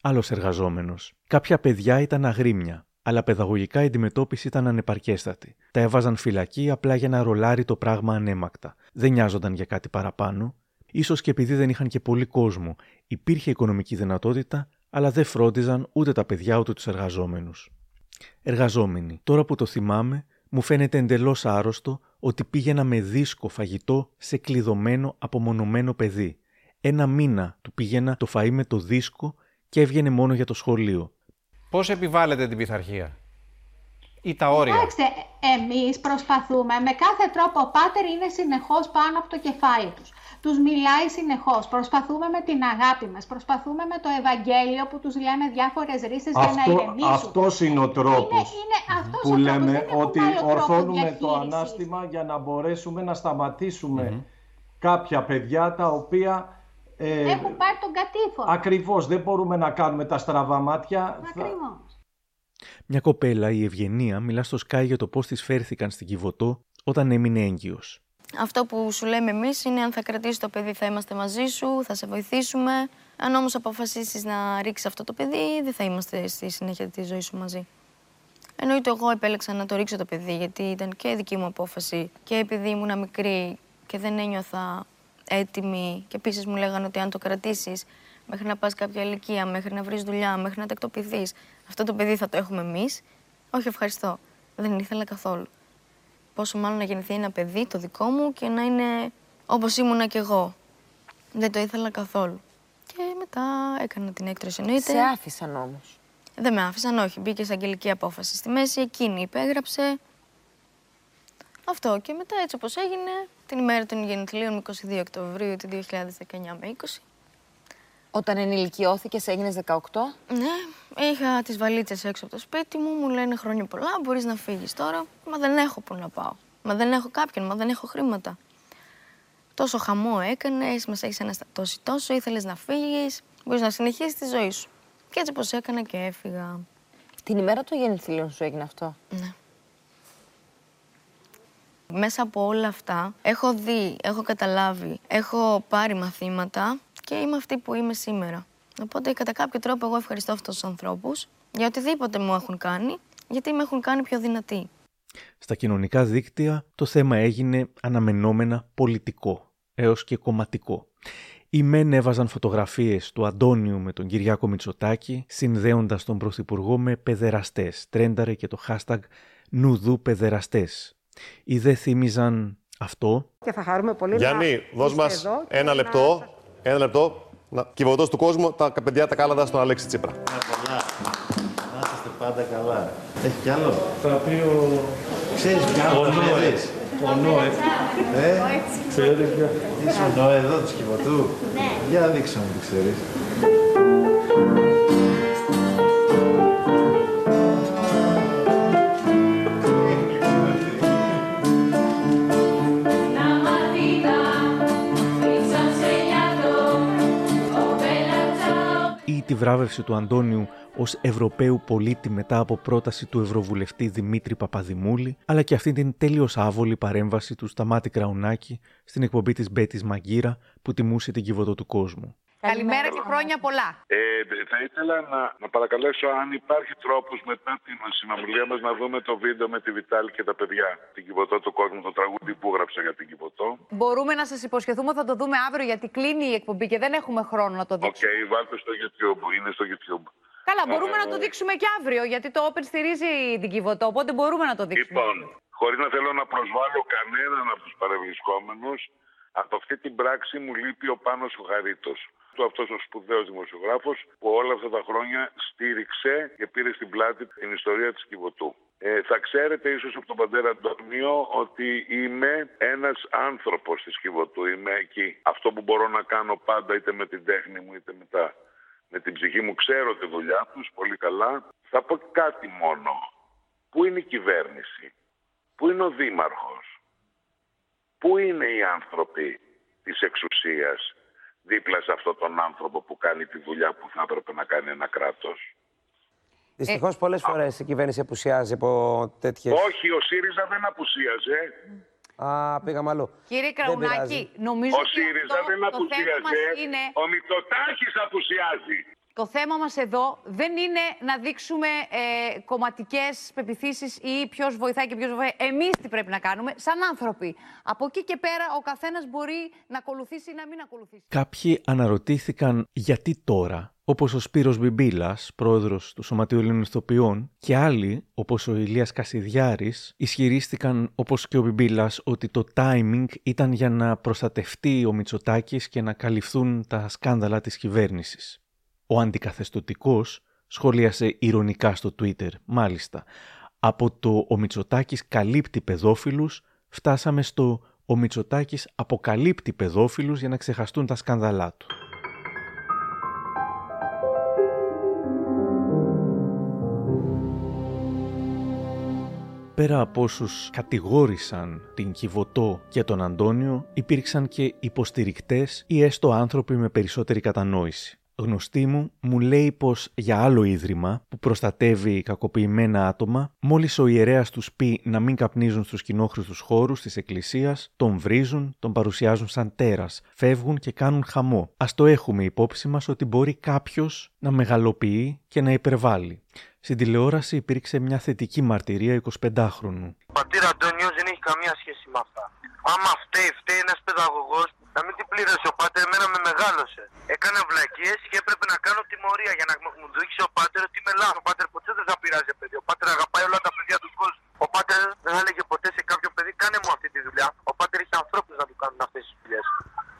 Άλλος εργαζόμενος. Κάποια παιδιά ήταν αγρίμια. αλλά παιδαγωγικά η αντιμετώπιση ήταν ανεπαρκέστατη. Τα έβαζαν φυλακή απλά για να ρολάρει το πράγμα ανέμακτα. Δεν νοιάζονταν για κάτι παραπάνω. σω και επειδή δεν είχαν και πολύ κόσμο, υπήρχε οικονομική δυνατότητα, αλλά δεν φρόντιζαν ούτε τα παιδιά ούτε τους εργαζόμενους. Εργαζόμενοι, τώρα που το θυμάμαι, μου φαίνεται εντελώς άρρωστο ότι πήγαινα με δίσκο φαγητό σε κλειδωμένο απομονωμένο παιδί. Ένα μήνα του πήγαινα το φαΐ με το δίσκο και έβγαινε μόνο για το σχολείο. Πώς επιβάλλετε την πειθαρχία ή τα όρια; Κοιτάξτε, εμείς προσπαθούμε με κάθε τρόπο. Ο Πάτερ είναι συνεχώς πάνω από το κεφάλι τους. Τους μιλάει συνεχώς. Προσπαθούμε με την αγάπη μας. Προσπαθούμε με το Ευαγγέλιο που τους λέμε διάφορες ρίσεις για να ηρεμήσουν. Αυτός είναι ο τρόπος είναι, είναι αυτός που ο λέμε τρόπος. ότι ορθώνουμε το ανάστημα για να μπορέσουμε να σταματήσουμε κάποια παιδιά τα οποία ε, Έχουν πάρει τον κατήφορο. Ακριβώς, δεν μπορούμε να κάνουμε τα στραβά μάτια. Ακριβώς. Μια κοπέλα, η Ευγενία, μιλά στο Sky για το πώς της φέρθηκαν στην Κιβωτό όταν έμεινε έγκυος. Αυτό που σου λέμε εμείς είναι αν θα κρατήσει το παιδί, θα είμαστε μαζί σου, θα σε βοηθήσουμε. Αν όμως αποφασίσεις να ρίξεις αυτό το παιδί, δεν θα είμαστε στη συνέχεια τη ζωή σου μαζί. Εννοείται, εγώ επέλεξα να το ρίξω το παιδί, γιατί ήταν και δική μου απόφαση και επειδή ήμουν μικρή και δεν ένιωθα έτοιμη και επίσης μου λέγανε ότι αν το κρατήσεις μέχρι να πας κάποια ηλικία, μέχρι να βρεις δουλειά, μέχρι να τακτοποιηθείς, αυτό το παιδί θα το έχουμε εμείς. Όχι, ευχαριστώ. Δεν ήθελα καθόλου. Πόσο μάλλον να γεννηθεί ένα παιδί, το δικό μου, και να είναι όπως ήμουνα κι εγώ. Δεν το ήθελα καθόλου. Και μετά έκανα την έκτρωση εννοείται. Σε άφησαν όμως. Δεν με άφησαν, όχι. Μπήκε σε αγγελική απόφαση στη μέση, εκείνη υπέγραψε. Αυτό και μετά έτσι όπως έγινε, την ημέρα των γεννηθλίων 22 Οκτωβρίου του 2019 με 20. Όταν ενηλικιώθηκες έγινες 18. Ναι, είχα τις βαλίτσες έξω από το σπίτι μου, μου λένε χρόνια πολλά, μπορείς να φύγεις τώρα. Μα δεν έχω που να πάω. Μα δεν έχω κάποιον, μα δεν έχω χρήματα. Τόσο χαμό έκανες, μας έχεις αναστατώσει τόσο, ήθελες να φύγεις, μπορείς να συνεχίσεις τη ζωή σου. Και έτσι πως έκανα και έφυγα. Την ημέρα των γεννηθλίων σου έγινε αυτό; Ναι. Μέσα από όλα αυτά έχω δει, έχω καταλάβει, έχω πάρει μαθήματα και είμαι αυτή που είμαι σήμερα. Οπότε κατά κάποιο τρόπο εγώ ευχαριστώ αυτούς τους ανθρώπους για οτιδήποτε μου έχουν κάνει, γιατί με έχουν κάνει πιο δυνατή. Στα κοινωνικά δίκτυα το θέμα έγινε αναμενόμενα πολιτικό, έως και κομματικό. Οι μεν έβαζαν φωτογραφίες του Αντώνιου με τον Κυριάκο Μητσοτάκη, συνδέοντας τον Πρωθυπουργό με παιδεραστές. Τρένταρε και το hashtag νουδού παιδεραστές ή δεν θύμιζαν αυτό. Και θα χαρούμε πολύ Γιάννη, να δώσ' μας ένα λεπτό, ένα λεπτό. Κυβωτός του κόσμου, τα παιδιά τα κάλαντα στον Αλέξη Τσίπρα. Να πολλά. Να είστε πάντα καλά. Έχει κι άλλο; Το οποίο... Ξέρεις ποια άλλο ξέρεις. Πονό, ε. Ε, Ξέρετε ποια. Ήσουν ο εδώ του Κιβωτού. Ναι. Για δείξε μου τι ξέρεις. Ή τη βράβευση του Αντώνιου ως Ευρωπαίου πολίτη μετά από πρόταση του Ευρωβουλευτή Δημήτρη Παπαδημούλη, αλλά και αυτή την τέλειως άβολη παρέμβαση του Σταμάτη Κραουνάκη στην εκπομπή της Μπέττυς Μαγγίρα που τιμούσε την κιβωτό του κόσμου. Καλημέρα και χρόνια πολλά. Ε, θα ήθελα να, να παρακαλέσω αν υπάρχει τρόπος μετά την συνομιλία μας να δούμε το βίντεο με τη Βιτάλη και τα παιδιά. Την Κιβωτό του κόσμου, το τραγούδι που έγραψα για την Κιβωτό. Μπορούμε να σας υποσχεθούμε θα το δούμε αύριο γιατί κλείνει η εκπομπή και δεν έχουμε χρόνο να το Οκ, δείξουμε. βάλτε στο YouTube, είναι στο YouTube. Καλά, μπορούμε Ε, να το δείξουμε και αύριο γιατί το Open στηρίζει την Κιβωτό, οπότε μπορούμε να το δείξουμε. Λοιπόν, χωρίς να θέλω να προσβάλλω κανέναν από τους παρευρισκόμενους, από αυτή την πράξη μου λείπει ο Πάνος ο Χαρίτος. Του αυτός ο σπουδαίος δημοσιογράφος που όλα αυτά τα χρόνια στήριξε και πήρε στην πλάτη την ιστορία της Κιβωτού. Ε, θα ξέρετε ίσως από τον πατέρα Αντώνιο ότι είμαι ένας άνθρωπος της Κιβωτού. Είμαι εκεί. Αυτό που μπορώ να κάνω πάντα είτε με την τέχνη μου είτε με, τα, με την ψυχή μου ξέρω τη δουλειά τους πολύ καλά. Θα πω κάτι μόνο. Πού είναι η κυβέρνηση; Πού είναι ο δήμαρχος; Πού είναι οι άνθρωποι της εξουσίας; Δίπλα σε αυτόν τον άνθρωπο που κάνει τη δουλειά που θα έπρεπε να κάνει ένα κράτος. Δυστυχώς, πολλές φορές η κυβέρνηση απουσιάζει από τέτοιε. Όχι, ο ΣΥΡΙΖΑ δεν απουσίαζε. Α, πήγαμε αλλού. Κύριε Δεν Κραουνάκη, πειράζει. νομίζω Ο ότι ΣΥΡΙΖΑ αυτό δεν το θέμα απουσίαζε. μας είναι... Ο Μητσοτάκης απουσιάζει. Το θέμα μας εδώ δεν είναι να δείξουμε ε, κομματικές πεπιθήσεις ή ποιος βοηθάει και ποιος βοηθάει. Εμείς τι πρέπει να κάνουμε σαν άνθρωποι. Από εκεί και πέρα ο καθένας μπορεί να ακολουθήσει ή να μην ακολουθήσει. Κάποιοι αναρωτήθηκαν γιατί τώρα, όπως ο Σπύρος Μπιμπίλας, πρόεδρος του Σωματείου Ελλήνων Ηθοποιών, και άλλοι, όπως ο Ηλίας Κασιδιάρης, ισχυρίστηκαν, όπως και ο Μπιμπίλας, ότι το timing ήταν για να προστατευτεί ο Μητσοτάκης και να καλυφθούν τα σκάνδαλα της κυβέρνησης. Ο αντικαθεστωτικός σχολίασε ηρωνικά στο Twitter, μάλιστα. Από το «Ο Μητσοτάκης καλύπτει παιδόφιλους» φτάσαμε στο «Ο Μητσοτάκης αποκαλύπτει παιδόφιλους για να ξεχαστούν τα σκάνδαλά του». Πέρα από όσους κατηγόρησαν την Κιβωτό και τον Αντώνιο, υπήρξαν και υποστηρικτές ή έστω άνθρωποι με περισσότερη κατανόηση γνωστή μου μου λέει πως για άλλο ίδρυμα που προστατεύει κακοποιημένα άτομα, μόλις ο ιερέας τους πει να μην καπνίζουν στους κοινόχρηστους χώρους της εκκλησίας, τον βρίζουν, τον παρουσιάζουν σαν τέρας, φεύγουν και κάνουν χαμό. Ας το έχουμε υπόψη μας ότι μπορεί κάποιος να μεγαλοποιεί και να υπερβάλλει. Στην τηλεόραση υπήρξε μια θετική μαρτυρία 25χρονου. Ο πατήρα Αντώνιος δεν έχει καμία σχέση με αυτά. Άμα φταίει, φταίει ένας παιδαγωγός να μην την πλήρωσε ο Πάτερ, εμένα με μεγάλωσε. Έκανα βλακίες και έπρεπε να κάνω τιμωρία για να μου δείξει ο Πάτερ ότι είμαι λάθος. Ο Πάτερ ποτέ δεν θα πειράζει παιδί. Ο Πάτερ αγαπάει όλα τα παιδιά του κόσμου. Ο Πάτερ δεν θα έλεγε ποτέ σε κάποιο παιδί κάνε μου αυτή τη δουλειά. Ο Πάτερ είχε ανθρώπους να του κάνουν αυτές τις δουλειές.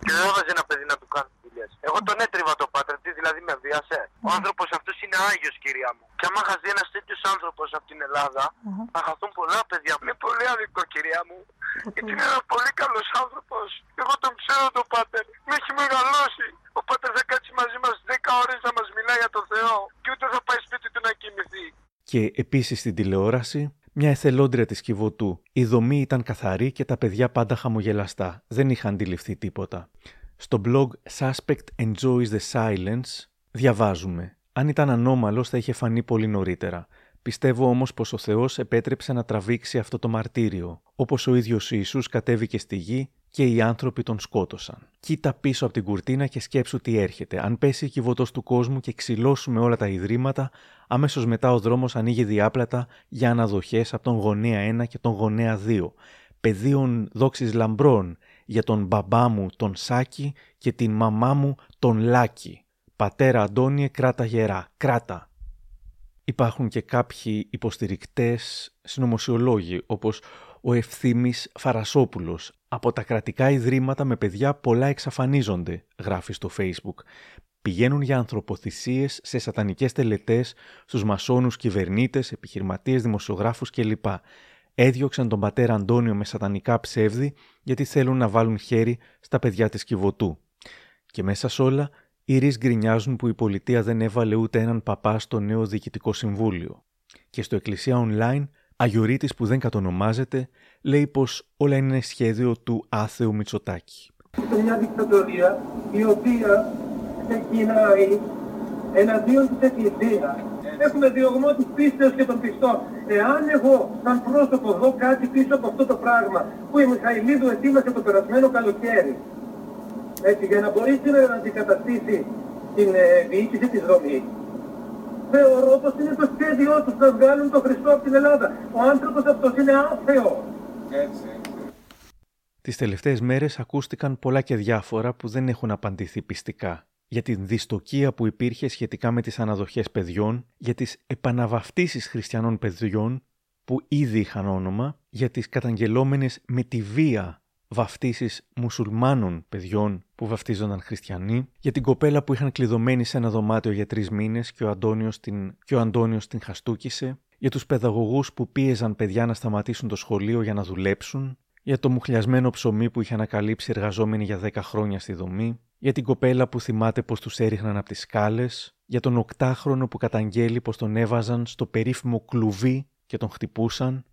Και δεν έβαζε ένα παιδί να του κάνει δουλειέ. Εγώ τον έτριβα το Πάτερ, τι δηλαδή με βίασε. Ο άνθρωπος αυτός είναι άγιος, κυρία μου. Και άμα χαθεί ένας τέτοιος άνθρωπος από την Ελλάδα, θα χαθούν πολλά παιδιά. Είναι πολύ αδικό, κυρία μου. Γιατί είναι ένας πολύ καλός άνθρωπος. Εγώ τον ξέρω τον Πάτερ. Με έχει μεγαλώσει. Ο Πάτερ θα κάτσει μαζί μας 10 ώρες να μας μιλάει για τον Θεό. Και ούτε θα πάει σπίτι του να κοιμηθεί. Και επίσης στην τηλεόραση μια εθελόντρια της Κιβωτού. Η δομή ήταν καθαρή και τα παιδιά πάντα χαμογελαστά. Δεν είχαν αντιληφθεί τίποτα. Στο blog Suspect Enjoys the Silence διαβάζουμε αν ήταν ανώμαλος, θα είχε φανεί πολύ νωρίτερα. Πιστεύω όμως πως ο Θεός επέτρεψε να τραβήξει αυτό το μαρτύριο, όπως ο ίδιος Ιησούς κατέβηκε στη γη και οι άνθρωποι τον σκότωσαν. Κοίτα πίσω από την κουρτίνα και σκέψου τι έρχεται. Αν πέσει η κυβωτός του κόσμου και ξυλώσουμε όλα τα ιδρύματα, αμέσως μετά ο δρόμος ανοίγει διάπλατα για αναδοχές από τον γονέα 1 και τον γονέα 2. Πεδίων δόξης λαμπρών για τον μπαμπά μου τον Σάκη και την μαμά μου τον Λάκη. Πατέρα Αντώνιε, κράτα γερά, κράτα. Υπάρχουν και κάποιοι υποστηρικτές συνωμοσιολόγοι, όπως ο Ευθύμης Φαρασόπουλος. Από τα κρατικά ιδρύματα με παιδιά πολλά εξαφανίζονται, γράφει στο facebook. Πηγαίνουν για ανθρωποθυσίες σε σατανικές τελετές, στους μασόνους κυβερνήτες, επιχειρηματίες, δημοσιογράφους κλπ. Έδιωξαν τον πατέρα Αντώνιο με σατανικά ψεύδι γιατί θέλουν να βάλουν χέρι στα παιδιά της Κιβωτού. Και μέσα σ' όλα οι ΡΙΣ γκρινιάζουν που η πολιτεία δεν έβαλε ούτε έναν παπά στο νέο διοικητικό συμβούλιο. Και στο Εκκλησία Online, Αγιορείτης που δεν κατονομάζεται, λέει πως όλα είναι σχέδιο του άθεου Μητσοτάκη. Είναι μια δικτατορία η οποία ξεκινάει εναντίον της Εκκλησίας. Έχουμε διωγμό της πίστεως και των πιστών. Εάν εγώ, σαν πρόσωπο, δω κάτι πίσω από αυτό το πράγμα που η Μιχαηλίδου ετοίμασε το περασμένο καλοκαίρι, έτσι, για να μπορεί σήμερα να αντικαταστήσει την ε, διοίκηση της δομής. Θεωρώ πως είναι το σχέδιό τους να βγάλουν τον Χριστό από την Ελλάδα. Ο άνθρωπος αυτός είναι άθεος. Έτσι. Τις τελευταίες μέρες ακούστηκαν πολλά και διάφορα που δεν έχουν απαντηθεί πιστικά για την δυστοκία που υπήρχε σχετικά με τις αναδοχές παιδιών, για τις επαναβαφτίσεις χριστιανών παιδιών που ήδη είχαν όνομα, για τις καταγγελόμενες με τη βία βαφτίσεις μουσουλμάνων παιδιών που βαφτίζονταν χριστιανοί, για την κοπέλα που είχαν κλειδωμένη σε ένα δωμάτιο για τρεις μήνες και ο Αντώνιος την, και ο Αντώνιος την χαστούκησε, για τους παιδαγωγούς που πίεζαν παιδιά να σταματήσουν το σχολείο για να δουλέψουν, για το μουχλιασμένο ψωμί που είχε ανακαλύψει εργαζόμενοι για 10 χρόνια στη δομή, για την κοπέλα που θυμάται πως τους έριχναν από τις σκάλες, για τον οκτάχρονο που καταγγέλει πως τον έβαζαν στο περίφημο κλουβί και τον χτυπούσαν,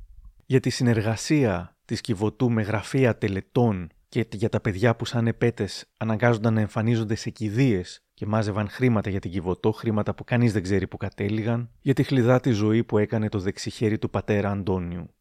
για τη συνεργασία της Κιβωτού με γραφεία τελετών και για τα παιδιά που σαν επέτες αναγκάζονταν να εμφανίζονται σε κηδείες και μάζευαν χρήματα για την Κιβωτό, χρήματα που κανείς δεν ξέρει που κατέληγαν, για τη χλιδάτη ζωή που έκανε το δεξιχέρι του πατέρα Αντώνιου.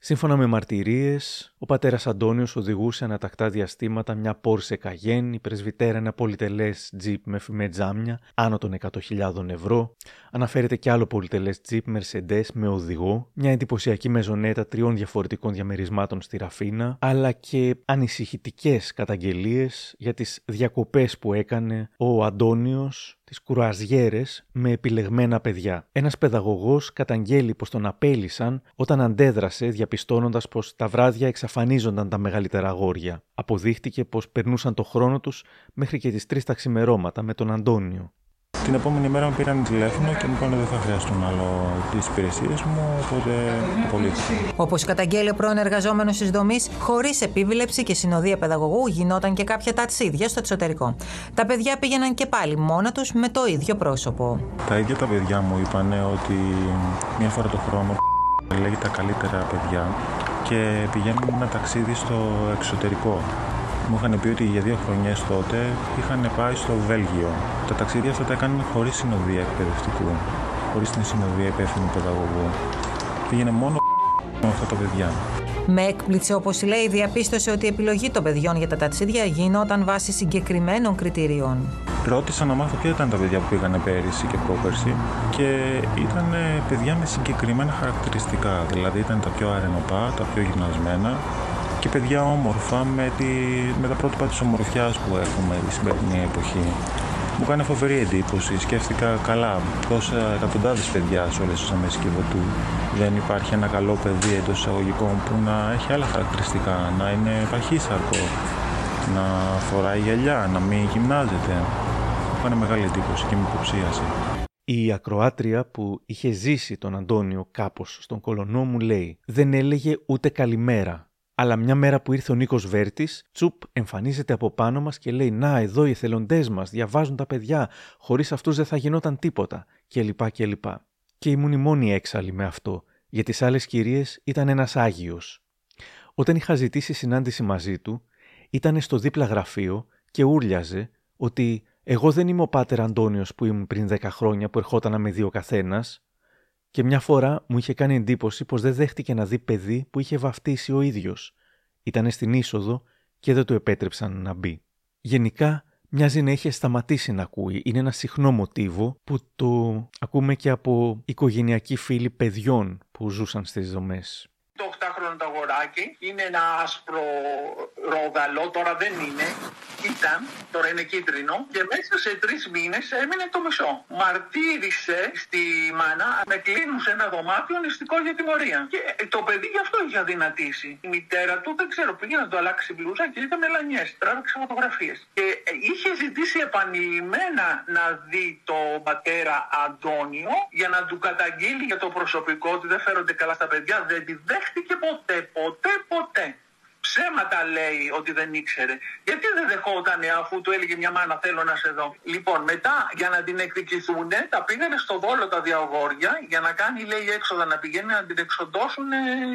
Σύμφωνα με μαρτυρίες, ο πατέρας Αντώνιος οδηγούσε ανατακτά διαστήματα μια Porsche Cayenne, η πρεσβυτέρα ένα πολυτελές τζιπ με φημέ τζάμια, άνω των 100.000 ευρώ. Αναφέρεται και άλλο πολυτελές τζιπ Mercedes με οδηγό, μια εντυπωσιακή μεζονέτα τριών διαφορετικών διαμερισμάτων στη Ραφίνα, αλλά και ανησυχητικές καταγγελίες για τις διακοπές που έκανε ο Αντώνιος τις κουραζιέρες με επιλεγμένα παιδιά. Ένας παιδαγωγός καταγγέλει πως τον απέλησαν όταν αντέδρασε διαπιστώνοντας πως τα βράδια εξαφανίζονταν τα μεγαλύτερα αγόρια. Αποδείχτηκε πως περνούσαν το χρόνο τους μέχρι και τις 3 τα ξημερώματα με τον Αντώνιο. Την επόμενη μέρα με πήραν τηλέφωνο και μου είπαν ότι δεν θα χρειαστούν άλλο τις υπηρεσίες μου, οπότε απολύθηκα. Όπως καταγγέλει ο πρώην εργαζόμενος της δομής, χωρίς επίβλεψη και συνοδεία παιδαγωγού γινόταν και κάποια ταξίδια στο εξωτερικό. Τα παιδιά πήγαιναν και πάλι μόνα τους με το ίδιο πρόσωπο. Τα ίδια τα παιδιά μου είπαν ότι μία φορά το χρόνο λέγει τα καλύτερα παιδιά και πηγαίνουν ένα ταξίδι στο εξωτερικό. Μου είχαν πει ότι για δύο χρονιές τότε είχαν πάει στο Βέλγιο. Τα ταξίδια αυτά τα έκαναν χωρίς συνοδεία εκπαιδευτικού, χωρίς την συνοδεία υπεύθυνου παιδαγωγού. Πήγαινε μόνο με αυτά τα παιδιά. Με έκπληξη, όπως λέει, διαπίστωσε ότι η επιλογή των παιδιών για τα ταξίδια γινόταν βάσει συγκεκριμένων κριτηρίων. Ρώτησα να μάθω ποια ήταν τα παιδιά που πήγαν πέρυσι και πρόπερσι και ήταν παιδιά με συγκεκριμένα χαρακτηριστικά. Δηλαδή ήταν τα πιο αρενοπά, τα πιο γυμνασμένα, και παιδιά όμορφα με, τη, με τα πρότυπα της ομορφιάς που έχουμε η σημερινή εποχή. Μου κάνει φοβερή εντύπωση. Σκέφτηκα καλά τόσα εκατοντάδες παιδιά σε όλες τις αμέσει κυβωτού. Δεν υπάρχει ένα καλό παιδί εντός εισαγωγικών που να έχει άλλα χαρακτηριστικά. Να είναι παχύσαρκο, να φοράει γυαλιά, να μην γυμνάζεται. Μου κάνει μεγάλη εντύπωση και με υποψίασε. Η ακροάτρια που είχε ζήσει τον Αντώνιο κάπως στον κολονό μου λέει «Δεν έλεγε ούτε καλημέρα. Αλλά μια μέρα που ήρθε ο Νίκος Βέρτης, τσουπ, εμφανίζεται από πάνω μας και λέει: Να, εδώ οι εθελοντές μας διαβάζουν τα παιδιά. Χωρίς αυτούς δεν θα γινόταν τίποτα. Και και λοιπά. Και ήμουν η μόνη έξαλλη με αυτό. Για τι άλλες κυρίες ήταν ένας Άγιος. Όταν είχα ζητήσει συνάντηση μαζί του, ήταν στο δίπλα γραφείο και ούρλιαζε ότι εγώ δεν είμαι ο πάτερ Αντώνιος που ήμουν πριν 10 χρόνια που ερχόταν να με δει ο καθένας, και μια φορά μου είχε κάνει εντύπωση πως δεν δέχτηκε να δει παιδί που είχε βαφτίσει ο ίδιος. Ήταν στην είσοδο και δεν του επέτρεψαν να μπει. Γενικά, μοιάζει να είχε σταματήσει να ακούει. Είναι ένα συχνό μοτίβο που το ακούμε και από οικογενειακοί φίλοι παιδιών που ζούσαν στις δομές. Το 8χρονο το αγοράκι είναι ένα άσπρο ρόδαλο, τώρα δεν είναι ήταν, τώρα είναι κίτρινο, και μέσα σε τρεις μήνες έμεινε το μισό. Μαρτύρησε στη μάνα, με κλείνουν σε ένα δωμάτιο νηστικό για τιμωρία. Και ε, το παιδί γι' αυτό είχε αδυνατήσει. Η μητέρα του δεν ξέρω, πήγε να το αλλάξει μπλούζα και ήταν μελανιές. Τράβηξε φωτογραφίε. Και ε, είχε ζητήσει επανειλημμένα να δει το πατέρα Αντώνιο για να του καταγγείλει για το προσωπικό ότι δεν φέρονται καλά στα παιδιά. Δεν τη δέχτηκε ποτέ, ποτέ, ποτέ. Ψέματα λέει ότι δεν ήξερε. Γιατί δεν δεχόταν αφού του έλεγε μια μάνα θέλω να σε δω. Λοιπόν, μετά για να την εκδικηθούν τα πήγανε στο Βόλο τα διαγόρια για να κάνει λέει έξοδα να πηγαίνει να την εξοντώσουν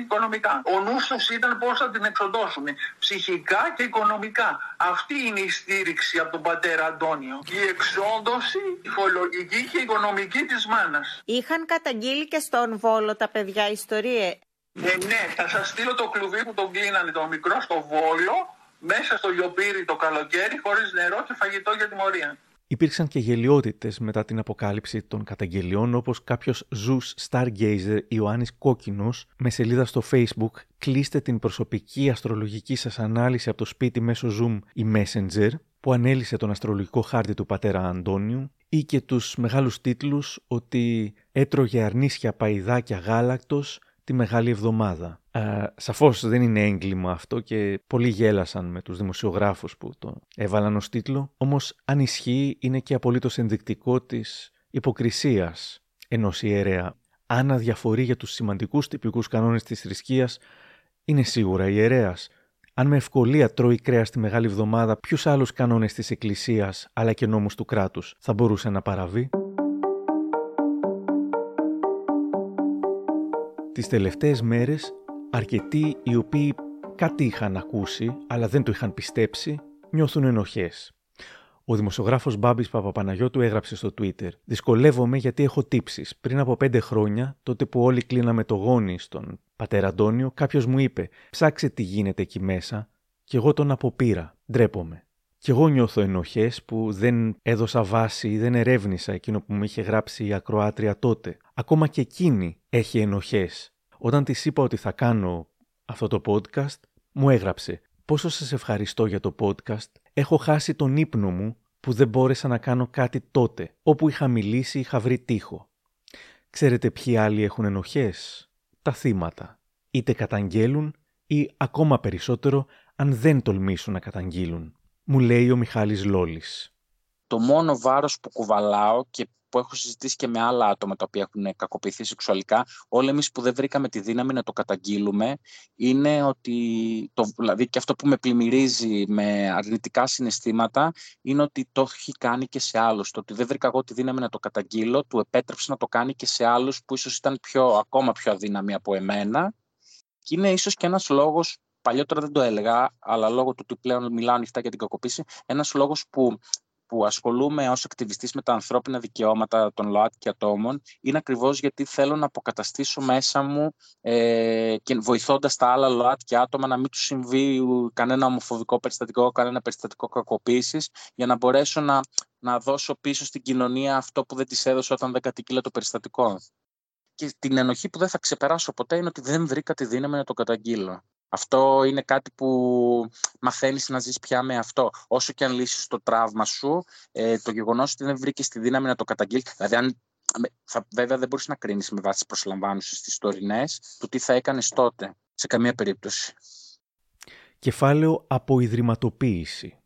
οικονομικά. Ο νους τους ήταν πώς θα την εξοντώσουν. Ψυχικά και οικονομικά. Αυτή είναι η στήριξη από τον πατέρα Αντώνιο. Η εξόντωση ψυχολογική και οικονομική της μάνας. Είχαν καταγγείλει και στον Βόλο τα παιδιά ιστορίες. Ε, ναι, θα σας στείλω το κλουβί που τον κλείνανε το μικρό στο Βόλο, μέσα στο λιοπύρι το καλοκαίρι, χωρίς νερό και φαγητό για τιμωρία. Υπήρξαν και γελιότητες μετά την αποκάλυψη των καταγγελιών, όπως κάποιος Ζου Stargazer Ιωάννης Κόκκινος με σελίδα στο Facebook Κλείστε την προσωπική αστρολογική σας ανάλυση από το σπίτι μέσω Zoom ή Messenger, που ανέλησε τον αστρολογικό χάρτη του πατέρα Αντώνιου, ή και τους μεγάλους τίτλους ότι έτρωγε αρνίσια παϊδάκια γάλακτος τη Μεγάλη Εβδομάδα. Ε, σαφώς δεν είναι έγκλημα αυτό και πολλοί γέλασαν με τους δημοσιογράφους που το έβαλαν ως τίτλο, όμως αν ισχύει είναι και απολύτως ενδεικτικό της υποκρισίας ενός ιερέα. Αν αδιαφορεί για τους σημαντικούς τυπικούς κανόνες της θρησκείας, είναι σίγουρα ιερέας. Αν με ευκολία τρώει κρέας τη Μεγάλη Εβδομάδα, ποιους άλλους κανόνες της Εκκλησίας αλλά και νόμους του κράτους θα μπορούσε να παραβεί; Τις τελευταίες μέρες αρκετοί οι οποίοι κάτι είχαν ακούσει αλλά δεν το είχαν πιστέψει νιώθουν ενοχές. Ο δημοσιογράφος Μπάμπης Παπαπαναγιώτου έγραψε στο Twitter: Δυσκολεύομαι γιατί έχω τύψεις. Πριν από πέντε χρόνια, τότε που όλοι κλείναμε το γόνι στον πατέρα Αντώνιο, κάποιος μου είπε: Ψάξε τι γίνεται εκεί μέσα, και εγώ τον αποπήρα. Ντρέπομαι. Κι εγώ νιώθω ενοχές που δεν έδωσα βάση ή δεν ερεύνησα εκείνο που μου είχε γράψει η ακροάτρια τότε. Ακόμα και εκείνη έχει ενοχές. Όταν της είπα ότι θα κάνω αυτό το podcast, μου έγραψε «Πόσο σας ευχαριστώ για το podcast. Έχω χάσει τον ύπνο μου που δεν μπόρεσα να κάνω κάτι τότε. Όπου είχα μιλήσει είχα βρει τείχο. Ξέρετε ποιοι άλλοι έχουν ενοχές; Τα θύματα. Είτε καταγγέλουν ή ακόμα περισσότερο αν δεν τολμήσουν να καταγγείλουν. Μου λέει ο Μιχάλης Λόλης. Το μόνο βάρος που κουβαλάω και που έχω συζητήσει και με άλλα άτομα τα οποία έχουν κακοποιηθεί σεξουαλικά, όλοι εμείς που δεν βρήκαμε τη δύναμη να το καταγγείλουμε, είναι ότι, το, δηλαδή και αυτό που με πλημμυρίζει με αρνητικά συναισθήματα, είναι ότι το έχει κάνει και σε άλλους. Το ότι δεν βρήκα εγώ τη δύναμη να το καταγγείλω, του επέτρεψε να το κάνει και σε άλλους που ίσως ήταν πιο, ακόμα πιο αδύναμοι από εμένα. Και είναι ίσως και ένας λόγος παλιότερα δεν το έλεγα, αλλά λόγω του ότι πλέον μιλάω ανοιχτά για την κακοποίηση, ένας λόγος που που ασχολούμαι ως ακτιβιστής με τα ανθρώπινα δικαιώματα των ΛΟΑΤ ατόμων είναι ακριβώς γιατί θέλω να αποκαταστήσω μέσα μου ε, και βοηθώντας τα άλλα ΛΟΑΤ και άτομα να μην τους συμβεί κανένα ομοφοβικό περιστατικό, κανένα περιστατικό κακοποίησης για να μπορέσω να, να δώσω πίσω στην κοινωνία αυτό που δεν της έδωσε όταν δεν κατοικείλα το περιστατικό. Και την ενοχή που δεν θα ξεπεράσω ποτέ είναι ότι δεν βρήκα τη δύναμη να το καταγγείλω. Αυτό είναι κάτι που μαθαίνεις να ζεις πια με αυτό. Όσο και αν λύσεις το τραύμα σου, ε, το γεγονός ότι δεν βρήκες τη δύναμη να το καταγγείλεις, δηλαδή αν θα, βέβαια δεν μπορείς να κρίνεις με βάση τις προσλαμβάνουσες στις τωρινές, το τι θα έκανες τότε, σε καμία περίπτωση. Κεφάλαιο «Αποϊδρυματοποίηση».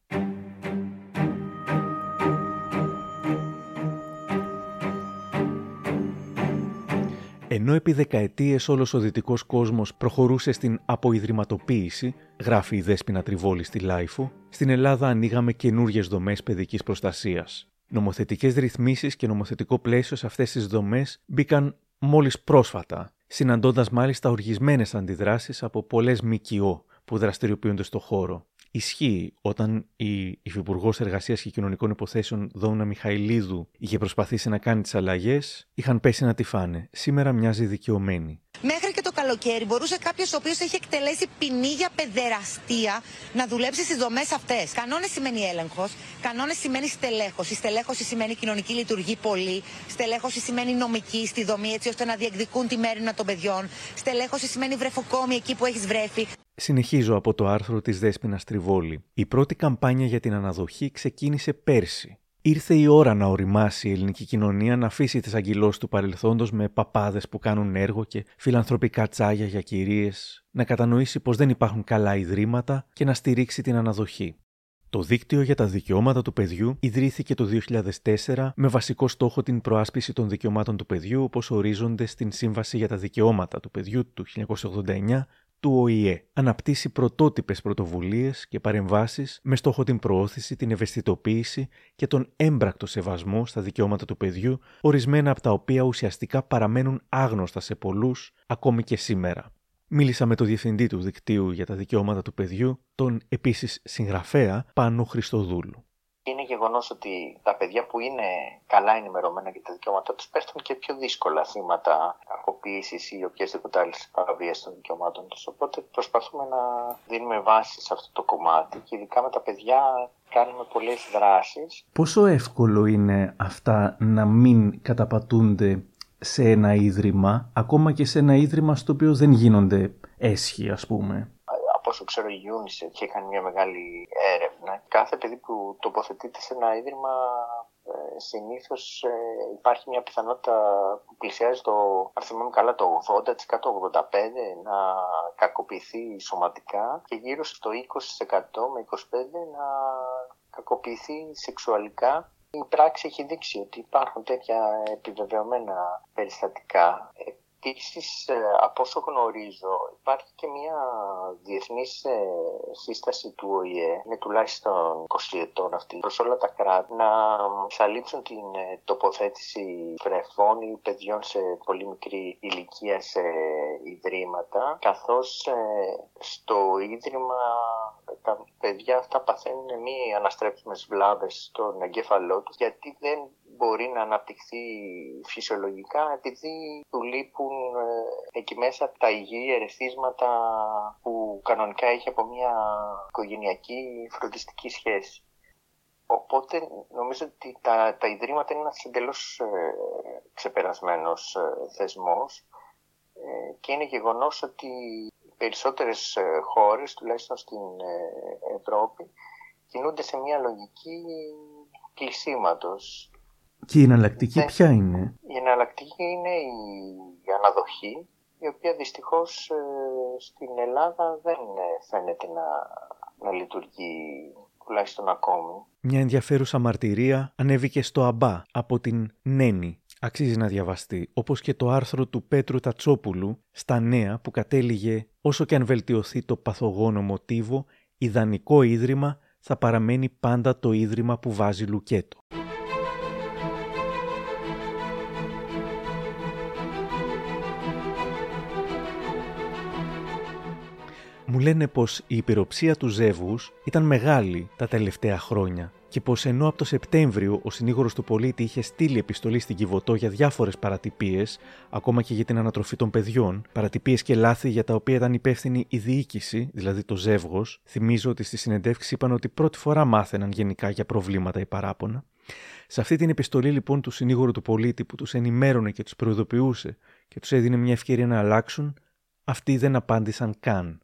Ενώ επί δεκαετίες όλος ο δυτικός κόσμος προχωρούσε στην αποϊδρυματοποίηση, γράφει η Δέσποινα Τριβόλη στη LiFO, στην Ελλάδα ανοίγαμε καινούριες δομές παιδικής προστασίας. Νομοθετικές ρυθμίσεις και νομοθετικό πλαίσιο σε αυτές τις δομές μπήκαν μόλις πρόσφατα, συναντώντας μάλιστα οργισμένες αντιδράσεις από πολλές ΜΚΟ που δραστηριοποιούνται στο χώρο. Ισχύει όταν η Υφυπουργός Εργασίας και Κοινωνικών Υποθέσεων Δόμνα Μιχαηλίδου είχε προσπαθήσει να κάνει τις αλλαγές, είχαν πέσει να τη φάνε. Σήμερα μοιάζει δικαιωμένη. Μέχρι και το καλοκαίρι μπορούσε κάποιος ο οποίος έχει εκτελέσει ποινή για παιδεραστία να δουλέψει στις δομές αυτές. Κανόνες σημαίνει έλεγχος, κανόνες σημαίνει στελέχωση. Στελέχωση σημαίνει κοινωνική λειτουργή πολύ. Στελέχωση σημαίνει νομική στη δομή έτσι ώστε να διεκδικούν τη μέρημνα των παιδιών. Στελέχωση σημαίνει βρεφοκόμη εκεί που έχεις βρέφη. Συνεχίζω από το άρθρο της Δέσποινας Τριβόλη. Η πρώτη καμπάνια για την αναδοχή ξεκίνησε πέρσι. Ήρθε η ώρα να οριμάσει η ελληνική κοινωνία να αφήσει τις αγκυλώσεις του παρελθόντος με παπάδες που κάνουν έργο και φιλανθρωπικά τσάγια για κυρίες, να κατανοήσει πως δεν υπάρχουν καλά ιδρύματα και να στηρίξει την αναδοχή. Το Δίκτυο για τα Δικαιώματα του Παιδιού ιδρύθηκε το 2004 με βασικό στόχο την προάσπιση των δικαιωμάτων του παιδιού όπως ορίζονται στην Σύμβαση για τα Δικαιώματα του Παιδιού του 1989 του ΟΗΕ. Αναπτύσσει πρωτότυπες πρωτοβουλίες και παρεμβάσεις με στόχο την προώθηση, την ευαισθητοποίηση και τον έμπρακτο σεβασμό στα δικαιώματα του παιδιού, ορισμένα από τα οποία ουσιαστικά παραμένουν άγνωστα σε πολλούς ακόμη και σήμερα. Μίλησα με τον διευθυντή του δικτύου για τα δικαιώματα του παιδιού, τον επίσης συγγραφέα Πάνο Χριστοδούλου είναι γεγονός ότι τα παιδιά που είναι καλά ενημερωμένα για τα δικαιώματά τους πέφτουν και πιο δύσκολα θύματα κακοποίησης ή οποιασδήποτε άλλης παραβίαση των δικαιωμάτων τους. Οπότε προσπαθούμε να δίνουμε βάση σε αυτό το κομμάτι και ειδικά με τα παιδιά κάνουμε πολλές δράσεις. Πόσο εύκολο είναι αυτά να μην καταπατούνται σε ένα ίδρυμα, ακόμα και σε ένα ίδρυμα στο οποίο δεν γίνονται έσχοι, ας πούμε; Όσο ξέρω η UNICEF είχε κάνει μια μεγάλη έρευνα. Κάθε παιδί που τοποθετείται σε ένα ίδρυμα ε, συνήθως ε, υπάρχει μια πιθανότητα που πλησιάζει το, αν θυμάμαι καλά, το 80%-85% να κακοποιηθεί σωματικά και γύρω στο 20% με 25% να κακοποιηθεί σεξουαλικά η πράξη έχει δείξει ότι υπάρχουν τέτοια επιβεβαιωμένα περιστατικά. Επίσης, ε, από όσο γνωρίζω, υπάρχει και μια διεθνής ε, σύσταση του ΟΗΕ, με τουλάχιστον 20 ετών αυτή, προς όλα τα κράτη, να εξαλείψουν την ε, τοποθέτηση βρεφών ή παιδιών σε πολύ μικρή ηλικία σε ιδρύματα, καθώς στο ίδρυμα τα παιδιά αυτά παθαίνουν μη αναστρέψιμες βλάβες στον εγκέφαλό τους γιατί δεν μπορεί να αναπτυχθεί φυσιολογικά επειδή του λείπουν ε, εκεί μέσα τα υγιή ερεθίσματα που κανονικά έχει από μια οικογενειακή φροντιστική σχέση. Οπότε νομίζω ότι τα, τα ιδρύματα είναι ένας εντελώς ε, ξεπερασμένος ε, θεσμός ε, και είναι γεγονός ότι οι περισσότερες ε, χώρες, τουλάχιστον στην ε, Ευρώπη, κινούνται σε μια λογική κλεισίματος. Και η εναλλακτική ποια είναι; Η εναλλακτική είναι η αναδοχή, η οποία δυστυχώς στην Ελλάδα δεν φαίνεται να, να λειτουργεί τουλάχιστον ακόμη. Μια ενδιαφέρουσα μαρτυρία ανέβηκε στο ΑΜΠΑ από την Νένη. Αξίζει να διαβαστεί, όπως και το άρθρο του Πέτρου Τατσόπουλου στα νέα που κατέληγε όσο και αν βελτιωθεί το παθογόνο μοτίβο, ιδανικό ίδρυμα θα παραμένει πάντα το ίδρυμα που βάζει λουκέτο. Μου λένε πως η υπεροψία του Ζεύγους ήταν μεγάλη τα τελευταία χρόνια και πως ενώ από το Σεπτέμβριο ο συνήγορος του πολίτη είχε στείλει επιστολή στην Κιβωτό για διάφορες παρατυπίες, ακόμα και για την ανατροφή των παιδιών, παρατυπίες και λάθη για τα οποία ήταν υπεύθυνη η διοίκηση, δηλαδή το Ζεύγος, θυμίζω ότι στη συνεντεύξη είπαν ότι πρώτη φορά μάθαιναν γενικά για προβλήματα ή παράπονα. Σε αυτή την επιστολή λοιπόν του συνήγορου του πολίτη που τους ενημέρωνε και τους προειδοποιούσε και τους έδινε μια ευκαιρία να αλλάξουν, αυτοί δεν απάντησαν καν.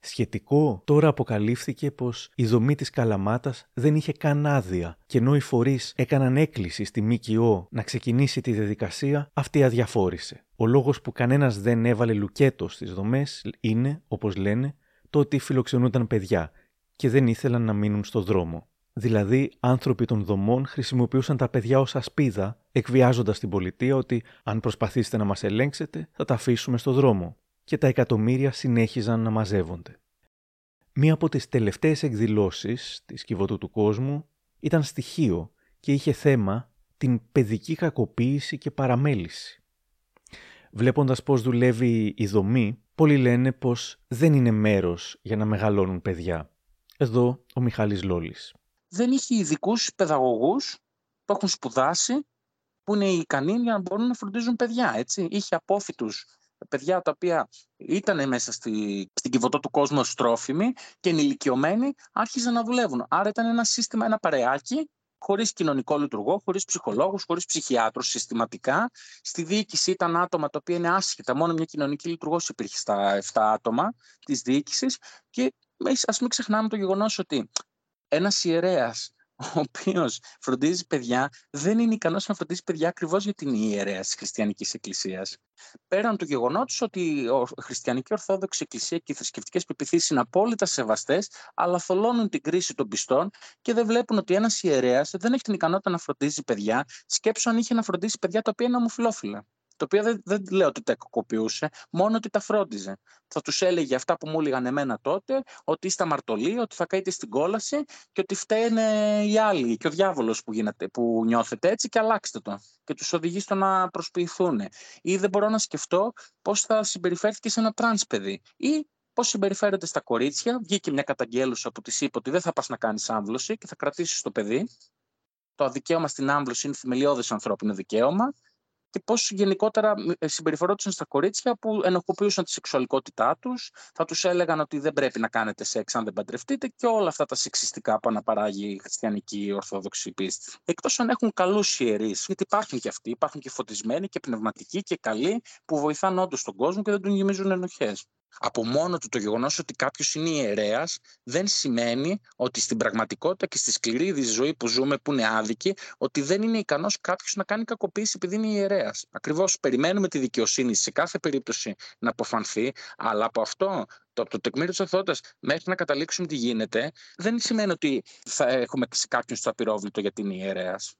Σχετικό, τώρα αποκαλύφθηκε πως η δομή της Καλαμάτας δεν είχε καν άδεια και ενώ οι φορείς έκαναν έκκληση στη ΜΚΟ να ξεκινήσει τη διαδικασία, αυτή αδιαφόρησε. Ο λόγος που κανένας δεν έβαλε λουκέτο στις δομές είναι, όπως λένε, το ότι φιλοξενούνταν παιδιά και δεν ήθελαν να μείνουν στο δρόμο. Δηλαδή, άνθρωποι των δομών χρησιμοποιούσαν τα παιδιά ως ασπίδα, εκβιάζοντας την πολιτεία ότι αν προσπαθήσετε να μας ελέγξετε, θα τα αφήσουμε στο δρόμο και τα εκατομμύρια συνέχιζαν να μαζεύονται. Μία από τις τελευταίες εκδηλώσεις της Κιβωτού του Κόσμου ήταν στοιχείο και είχε θέμα την παιδική κακοποίηση και παραμέληση. Βλέποντας πώς δουλεύει η δομή, πολλοί λένε πως δεν είναι μέρος για να μεγαλώνουν παιδιά. Εδώ ο Μιχάλης Λόλης. Δεν είχε ειδικούς παιδαγωγούς που έχουν σπουδάσει, που είναι ικανοί για να μπορούν να φροντίζουν παιδιά. Έτσι. Είχε απόφυτους παιδιά τα οποία ήταν μέσα στη, στην κυβωτό του κόσμου στρόφιμοι και ενηλικιωμένοι άρχιζαν να δουλεύουν. Άρα ήταν ένα σύστημα, ένα παρεάκι χωρίς κοινωνικό λειτουργό, χωρίς ψυχολόγους, χωρίς ψυχιάτρους συστηματικά. Στη διοίκηση ήταν άτομα τα οποία είναι άσχετα. Μόνο μια κοινωνική λειτουργός υπήρχε στα 7 άτομα της διοίκησης. Και ας μην ξεχνάμε το γεγονός ότι ένας ιερέας ο οποίος φροντίζει παιδιά, δεν είναι ικανός να φροντίζει παιδιά ακριβώς για την ιερέα της Χριστιανικής Εκκλησίας. Πέραν του γεγονότος ότι η Χριστιανική Ορθόδοξη Εκκλησία και οι θρησκευτικές πεπιθήσεις είναι απόλυτα σεβαστές, αλλά θολώνουν την κρίση των πιστών και δεν βλέπουν ότι ένας ιερέας δεν έχει την ικανότητα να φροντίζει παιδιά. Σκέψω αν είχε να φροντίσει παιδιά τα οποία είναι ομοφυλόφιλα το οποίο δεν, δεν λέω ότι τα κακοποιούσε, μόνο ότι τα φρόντιζε. Θα τους έλεγε αυτά που μου έλεγαν εμένα τότε, ότι είστε αμαρτωλοί, ότι θα καείτε στην κόλαση και ότι φταίνε οι άλλοι και ο διάβολος που, που νιώθετε έτσι και αλλάξτε το. Και τους οδηγεί στο να προσποιηθούν. Ή δεν μπορώ να σκεφτώ πώς θα συμπεριφέρθηκε σε ένα τρανς παιδί. Ή πώς συμπεριφέρεται στα κορίτσια. Βγήκε μια καταγγέλουσα που της είπε ότι δεν θα πας να κάνεις άμβλωση και θα κρατήσεις το παιδί. Το δικαίωμα στην άμβλωση είναι θεμελιώδες ανθρώπινο δικαίωμα και πώς γενικότερα ε, συμπεριφερόντουσαν στα κορίτσια που ενοχοποιούσαν τη σεξουαλικότητά τους, θα τους έλεγαν ότι δεν πρέπει να κάνετε σεξ αν δεν παντρευτείτε και όλα αυτά τα σεξιστικά που αναπαράγει η χριστιανική ορθόδοξη πίστη. Εκτός αν έχουν καλούς ιερείς, γιατί υπάρχουν και αυτοί, υπάρχουν και φωτισμένοι και πνευματικοί και καλοί που βοηθάνε όντως τον κόσμο και δεν τον γεμίζουν ενοχές. Από μόνο του το γεγονός ότι κάποιος είναι ιερέας δεν σημαίνει ότι στην πραγματικότητα και στη σκληρή ζωή που ζούμε που είναι άδικη ότι δεν είναι ικανός κάποιος να κάνει κακοποίηση επειδή είναι ιερέας. Ακριβώς περιμένουμε τη δικαιοσύνη σε κάθε περίπτωση να αποφανθεί αλλά από αυτό το, το τεκμήριο της οθότητας μέχρι να καταλήξουμε τι γίνεται δεν σημαίνει ότι θα έχουμε σε κάποιον στο απειρόβλητο γιατί είναι ιερέας.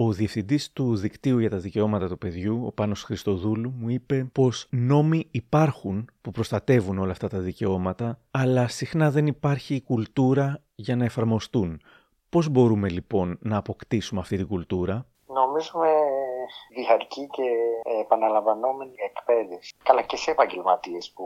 Ο διευθυντής του Δικτύου για τα Δικαιώματα του Παιδιού, ο Πάνος Χριστοδούλου, μου είπε πως νόμοι υπάρχουν που προστατεύουν όλα αυτά τα δικαιώματα, αλλά συχνά δεν υπάρχει η κουλτούρα για να εφαρμοστούν. Πώς μπορούμε λοιπόν να αποκτήσουμε αυτή την κουλτούρα; Νομίζουμε διαρκή και επαναλαμβανόμενη εκπαίδευση. Καλά και σε επαγγελματίες που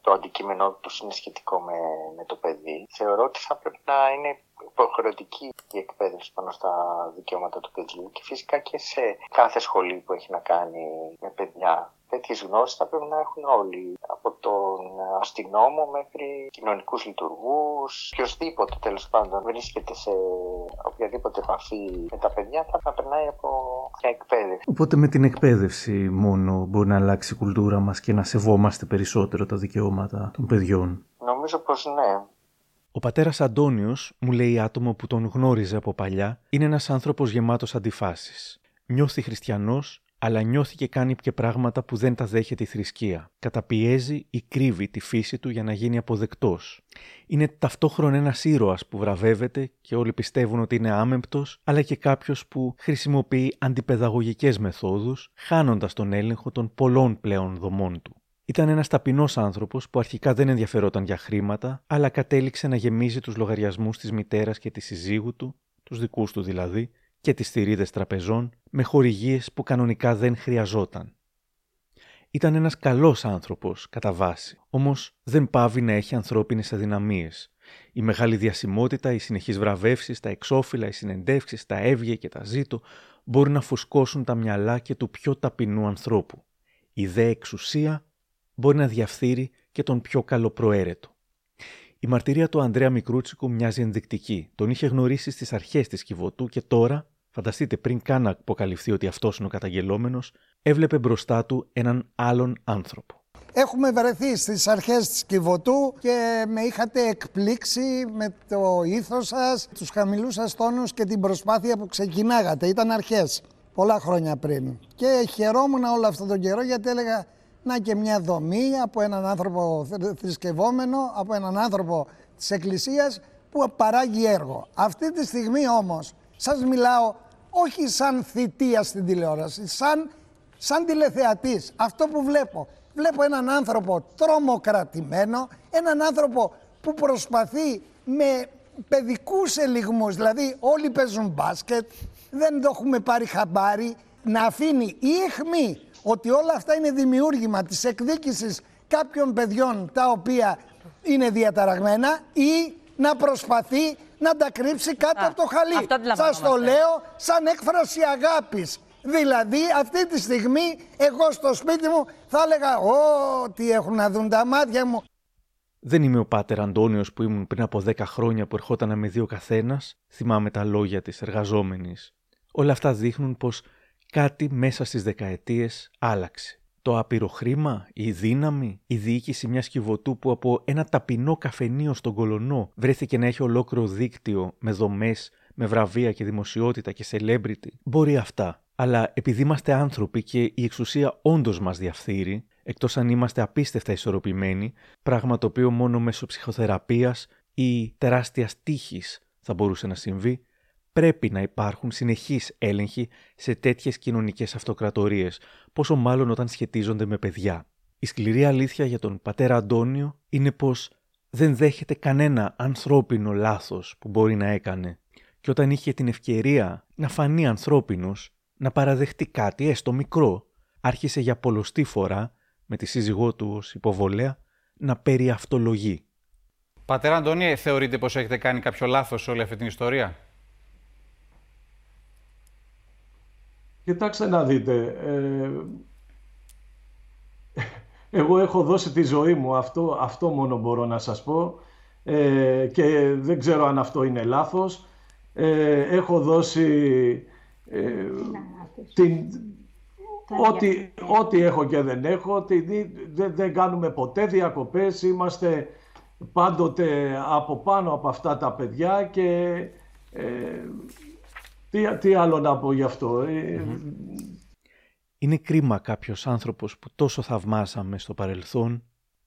το αντικείμενό τους είναι σχετικό με, με το παιδί. Θεωρώ ότι θα πρέπει να είναι υποχρεωτική η εκπαίδευση πάνω στα δικαιώματα του παιδιού και φυσικά και σε κάθε σχολή που έχει να κάνει με παιδιά. Τέτοιε γνώσει θα πρέπει να έχουν όλοι, από τον αστυνόμο μέχρι κοινωνικούς λειτουργούς, οποιοδήποτε τέλος πάντων βρίσκεται σε οποιαδήποτε επαφή με τα παιδιά θα, θα περνάει από μια εκπαίδευση. Οπότε με την εκπαίδευση μόνο μπορεί να αλλάξει η κουλτούρα μας και να σεβόμαστε περισσότερο τα δικαιώματα των παιδιών; Νομίζω πως ναι. Ο πατέρας Αντώνιος, μου λέει άτομο που τον γνώριζε από παλιά, είναι ένας άνθρωπος γεμάτος αντιφάσεις. Νιώθει χριστιανός, αλλά νιώθει και κάνει και πράγματα που δεν τα δέχεται η θρησκεία. Καταπιέζει ή κρύβει τη φύση του για να γίνει αποδεκτός. Είναι ταυτόχρονα ένας ήρωας που βραβεύεται και όλοι πιστεύουν ότι είναι άμεμπτος, αλλά και κάποιος που χρησιμοποιεί αντιπαιδαγωγικές μεθόδους, χάνοντας τον έλεγχο των πολλών πλέον δομών του. Ήταν ένας ταπεινός άνθρωπος που αρχικά δεν ενδιαφερόταν για χρήματα, αλλά κατέληξε να γεμίζει τους λογαριασμούς της μητέρας και της συζύγου του, τους δικούς του δηλαδή, και τις θηρίδες τραπεζών, με χορηγίες που κανονικά δεν χρειαζόταν. Ήταν ένας καλός άνθρωπος, κατά βάση, όμως δεν πάβει να έχει ανθρώπινες αδυναμίες. Η μεγάλη διασημότητα, οι συνεχείς βραβεύσεις, τα εξώφυλλα, οι συνεντεύξεις, τα έβγε και τα ζήτω μπορεί να φουσκώσουν τα μυαλά και του πιο ταπεινού ανθρώπου. Η δε εξουσία μπορεί να διαφθείρει και τον πιο καλοπροαίρετο. Η μαρτυρία του Ανδρέα Μικρούτσικου μοιάζει ενδεικτική. Τον είχε γνωρίσει στις αρχές της Κιβωτού και τώρα, φανταστείτε πριν καν να αποκαλυφθεί ότι αυτός είναι ο καταγγελόμενος, έβλεπε μπροστά του έναν άλλον άνθρωπο. Έχουμε βρεθεί στις αρχές της Κιβωτού και με είχατε εκπλήξει με το ήθος σας, τους χαμηλούς σας τόνους και την προσπάθεια που ξεκινάγατε. Ήταν αρχές, πολλά χρόνια πριν. Και χαιρόμουν όλο αυτόν τον καιρό γιατί έλεγα να και μια δομή από έναν άνθρωπο θρησκευόμενο, από έναν άνθρωπο της Εκκλησίας που παράγει έργο. Αυτή τη στιγμή όμως σας μιλάω όχι σαν θητεία στην τηλεόραση, σαν, σαν τηλεθεατής. Αυτό που βλέπω. Βλέπω έναν άνθρωπο τρομοκρατημένο, έναν άνθρωπο που προσπαθεί με παιδικούς ελιγμούς, δηλαδή όλοι παίζουν μπάσκετ, δεν το έχουμε πάρει χαμπάρι, να αφήνει η αιχμή ότι όλα αυτά είναι δημιούργημα της εκδίκησης κάποιων παιδιών τα οποία είναι διαταραγμένα ή να προσπαθεί να τα κρύψει κάτω από το χαλί. Σας το λέω σαν έκφραση αγάπης. Δηλαδή αυτή τη στιγμή εγώ στο σπίτι μου θα έλεγα «Ω, τι έχουν να δουν τα μάτια μου». Δεν είμαι ο πάτερ Αντώνιος που ήμουν πριν από 10 χρόνια που ερχόταν να με δει ο καθένας. Θυμάμαι τα λόγια της εργαζόμενης. Όλα αυτά δείχνουν πως κάτι μέσα στις δεκαετίες άλλαξε. Το άπειρο χρήμα, η δύναμη, η διοίκηση μιας κυβωτού που από ένα ταπεινό καφενείο στον Κολονό βρέθηκε να έχει ολόκληρο δίκτυο με δομές, με βραβεία και δημοσιότητα και celebrity. Μπορεί αυτά. Αλλά επειδή είμαστε άνθρωποι και η εξουσία όντως μας διαφθείρει, εκτός αν είμαστε απίστευτα ισορροπημένοι, πράγμα το οποίο μόνο μέσω ψυχοθεραπείας ή τεράστιας τύχης θα μπορούσε να συμβεί, πρέπει να υπάρχουν συνεχείς έλεγχοι σε τέτοιες κοινωνικές αυτοκρατορίες, πόσο μάλλον όταν σχετίζονται με παιδιά. Η σκληρή αλήθεια για τον πατέρα Αντώνιο είναι πως δεν δέχεται κανένα ανθρώπινο λάθος που μπορεί να έκανε και όταν είχε την ευκαιρία να φανεί ανθρώπινος, να παραδεχτεί κάτι έστω μικρό, άρχισε για πολλωστή φορά, με τη σύζυγό του ως υποβολέα, να περιαυτολογεί. Πατέρα Αντώνιο, θεωρείτε πως έχετε κάνει κάποιο λάθος σε όλη αυτή την ιστορία; Κοιτάξτε να δείτε, ε, εγώ έχω δώσει τη ζωή μου, αυτό, αυτό μόνο μπορώ να σας πω ε, και δεν ξέρω αν αυτό είναι λάθος. Ε, έχω δώσει την, ό,τι, ό,τι έχω και δεν έχω, δεν, δεν κάνουμε ποτέ διακοπές, είμαστε πάντοτε από πάνω από αυτά τα παιδιά και τι, τι άλλο να πω γι' αυτό. Ε, Είναι κρίμα κάποιος άνθρωπος που τόσο θαυμάσαμε στο παρελθόν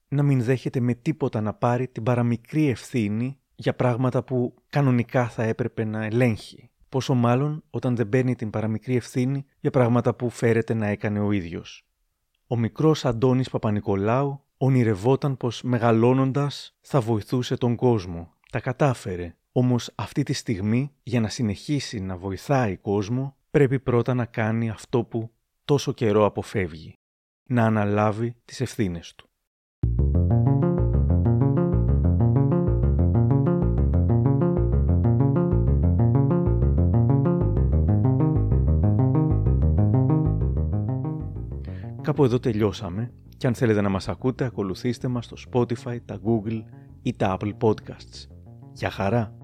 να μην δέχεται με τίποτα να πάρει την παραμικρή ευθύνη για πράγματα που κανονικά θα έπρεπε να ελέγχει. Πόσο μάλλον όταν δεν παίρνει την παραμικρή ευθύνη για πράγματα που φέρεται να έκανε ο ίδιος. Ο μικρός Αντώνης Παπανικολάου ονειρευόταν πως μεγαλώνοντας θα βοηθούσε τον κόσμο. Τα κατάφερε όμως αυτή τη στιγμή για να συνεχίσει να βοηθάει κόσμο πρέπει πρώτα να κάνει αυτό που τόσο καιρό αποφεύγει. Να αναλάβει τις ευθύνες του. Κάπου εδώ τελειώσαμε και αν θέλετε να μας ακούτε ακολουθήστε μας στο Spotify, τα Google ή τα Apple Podcasts. Γεια χαρά!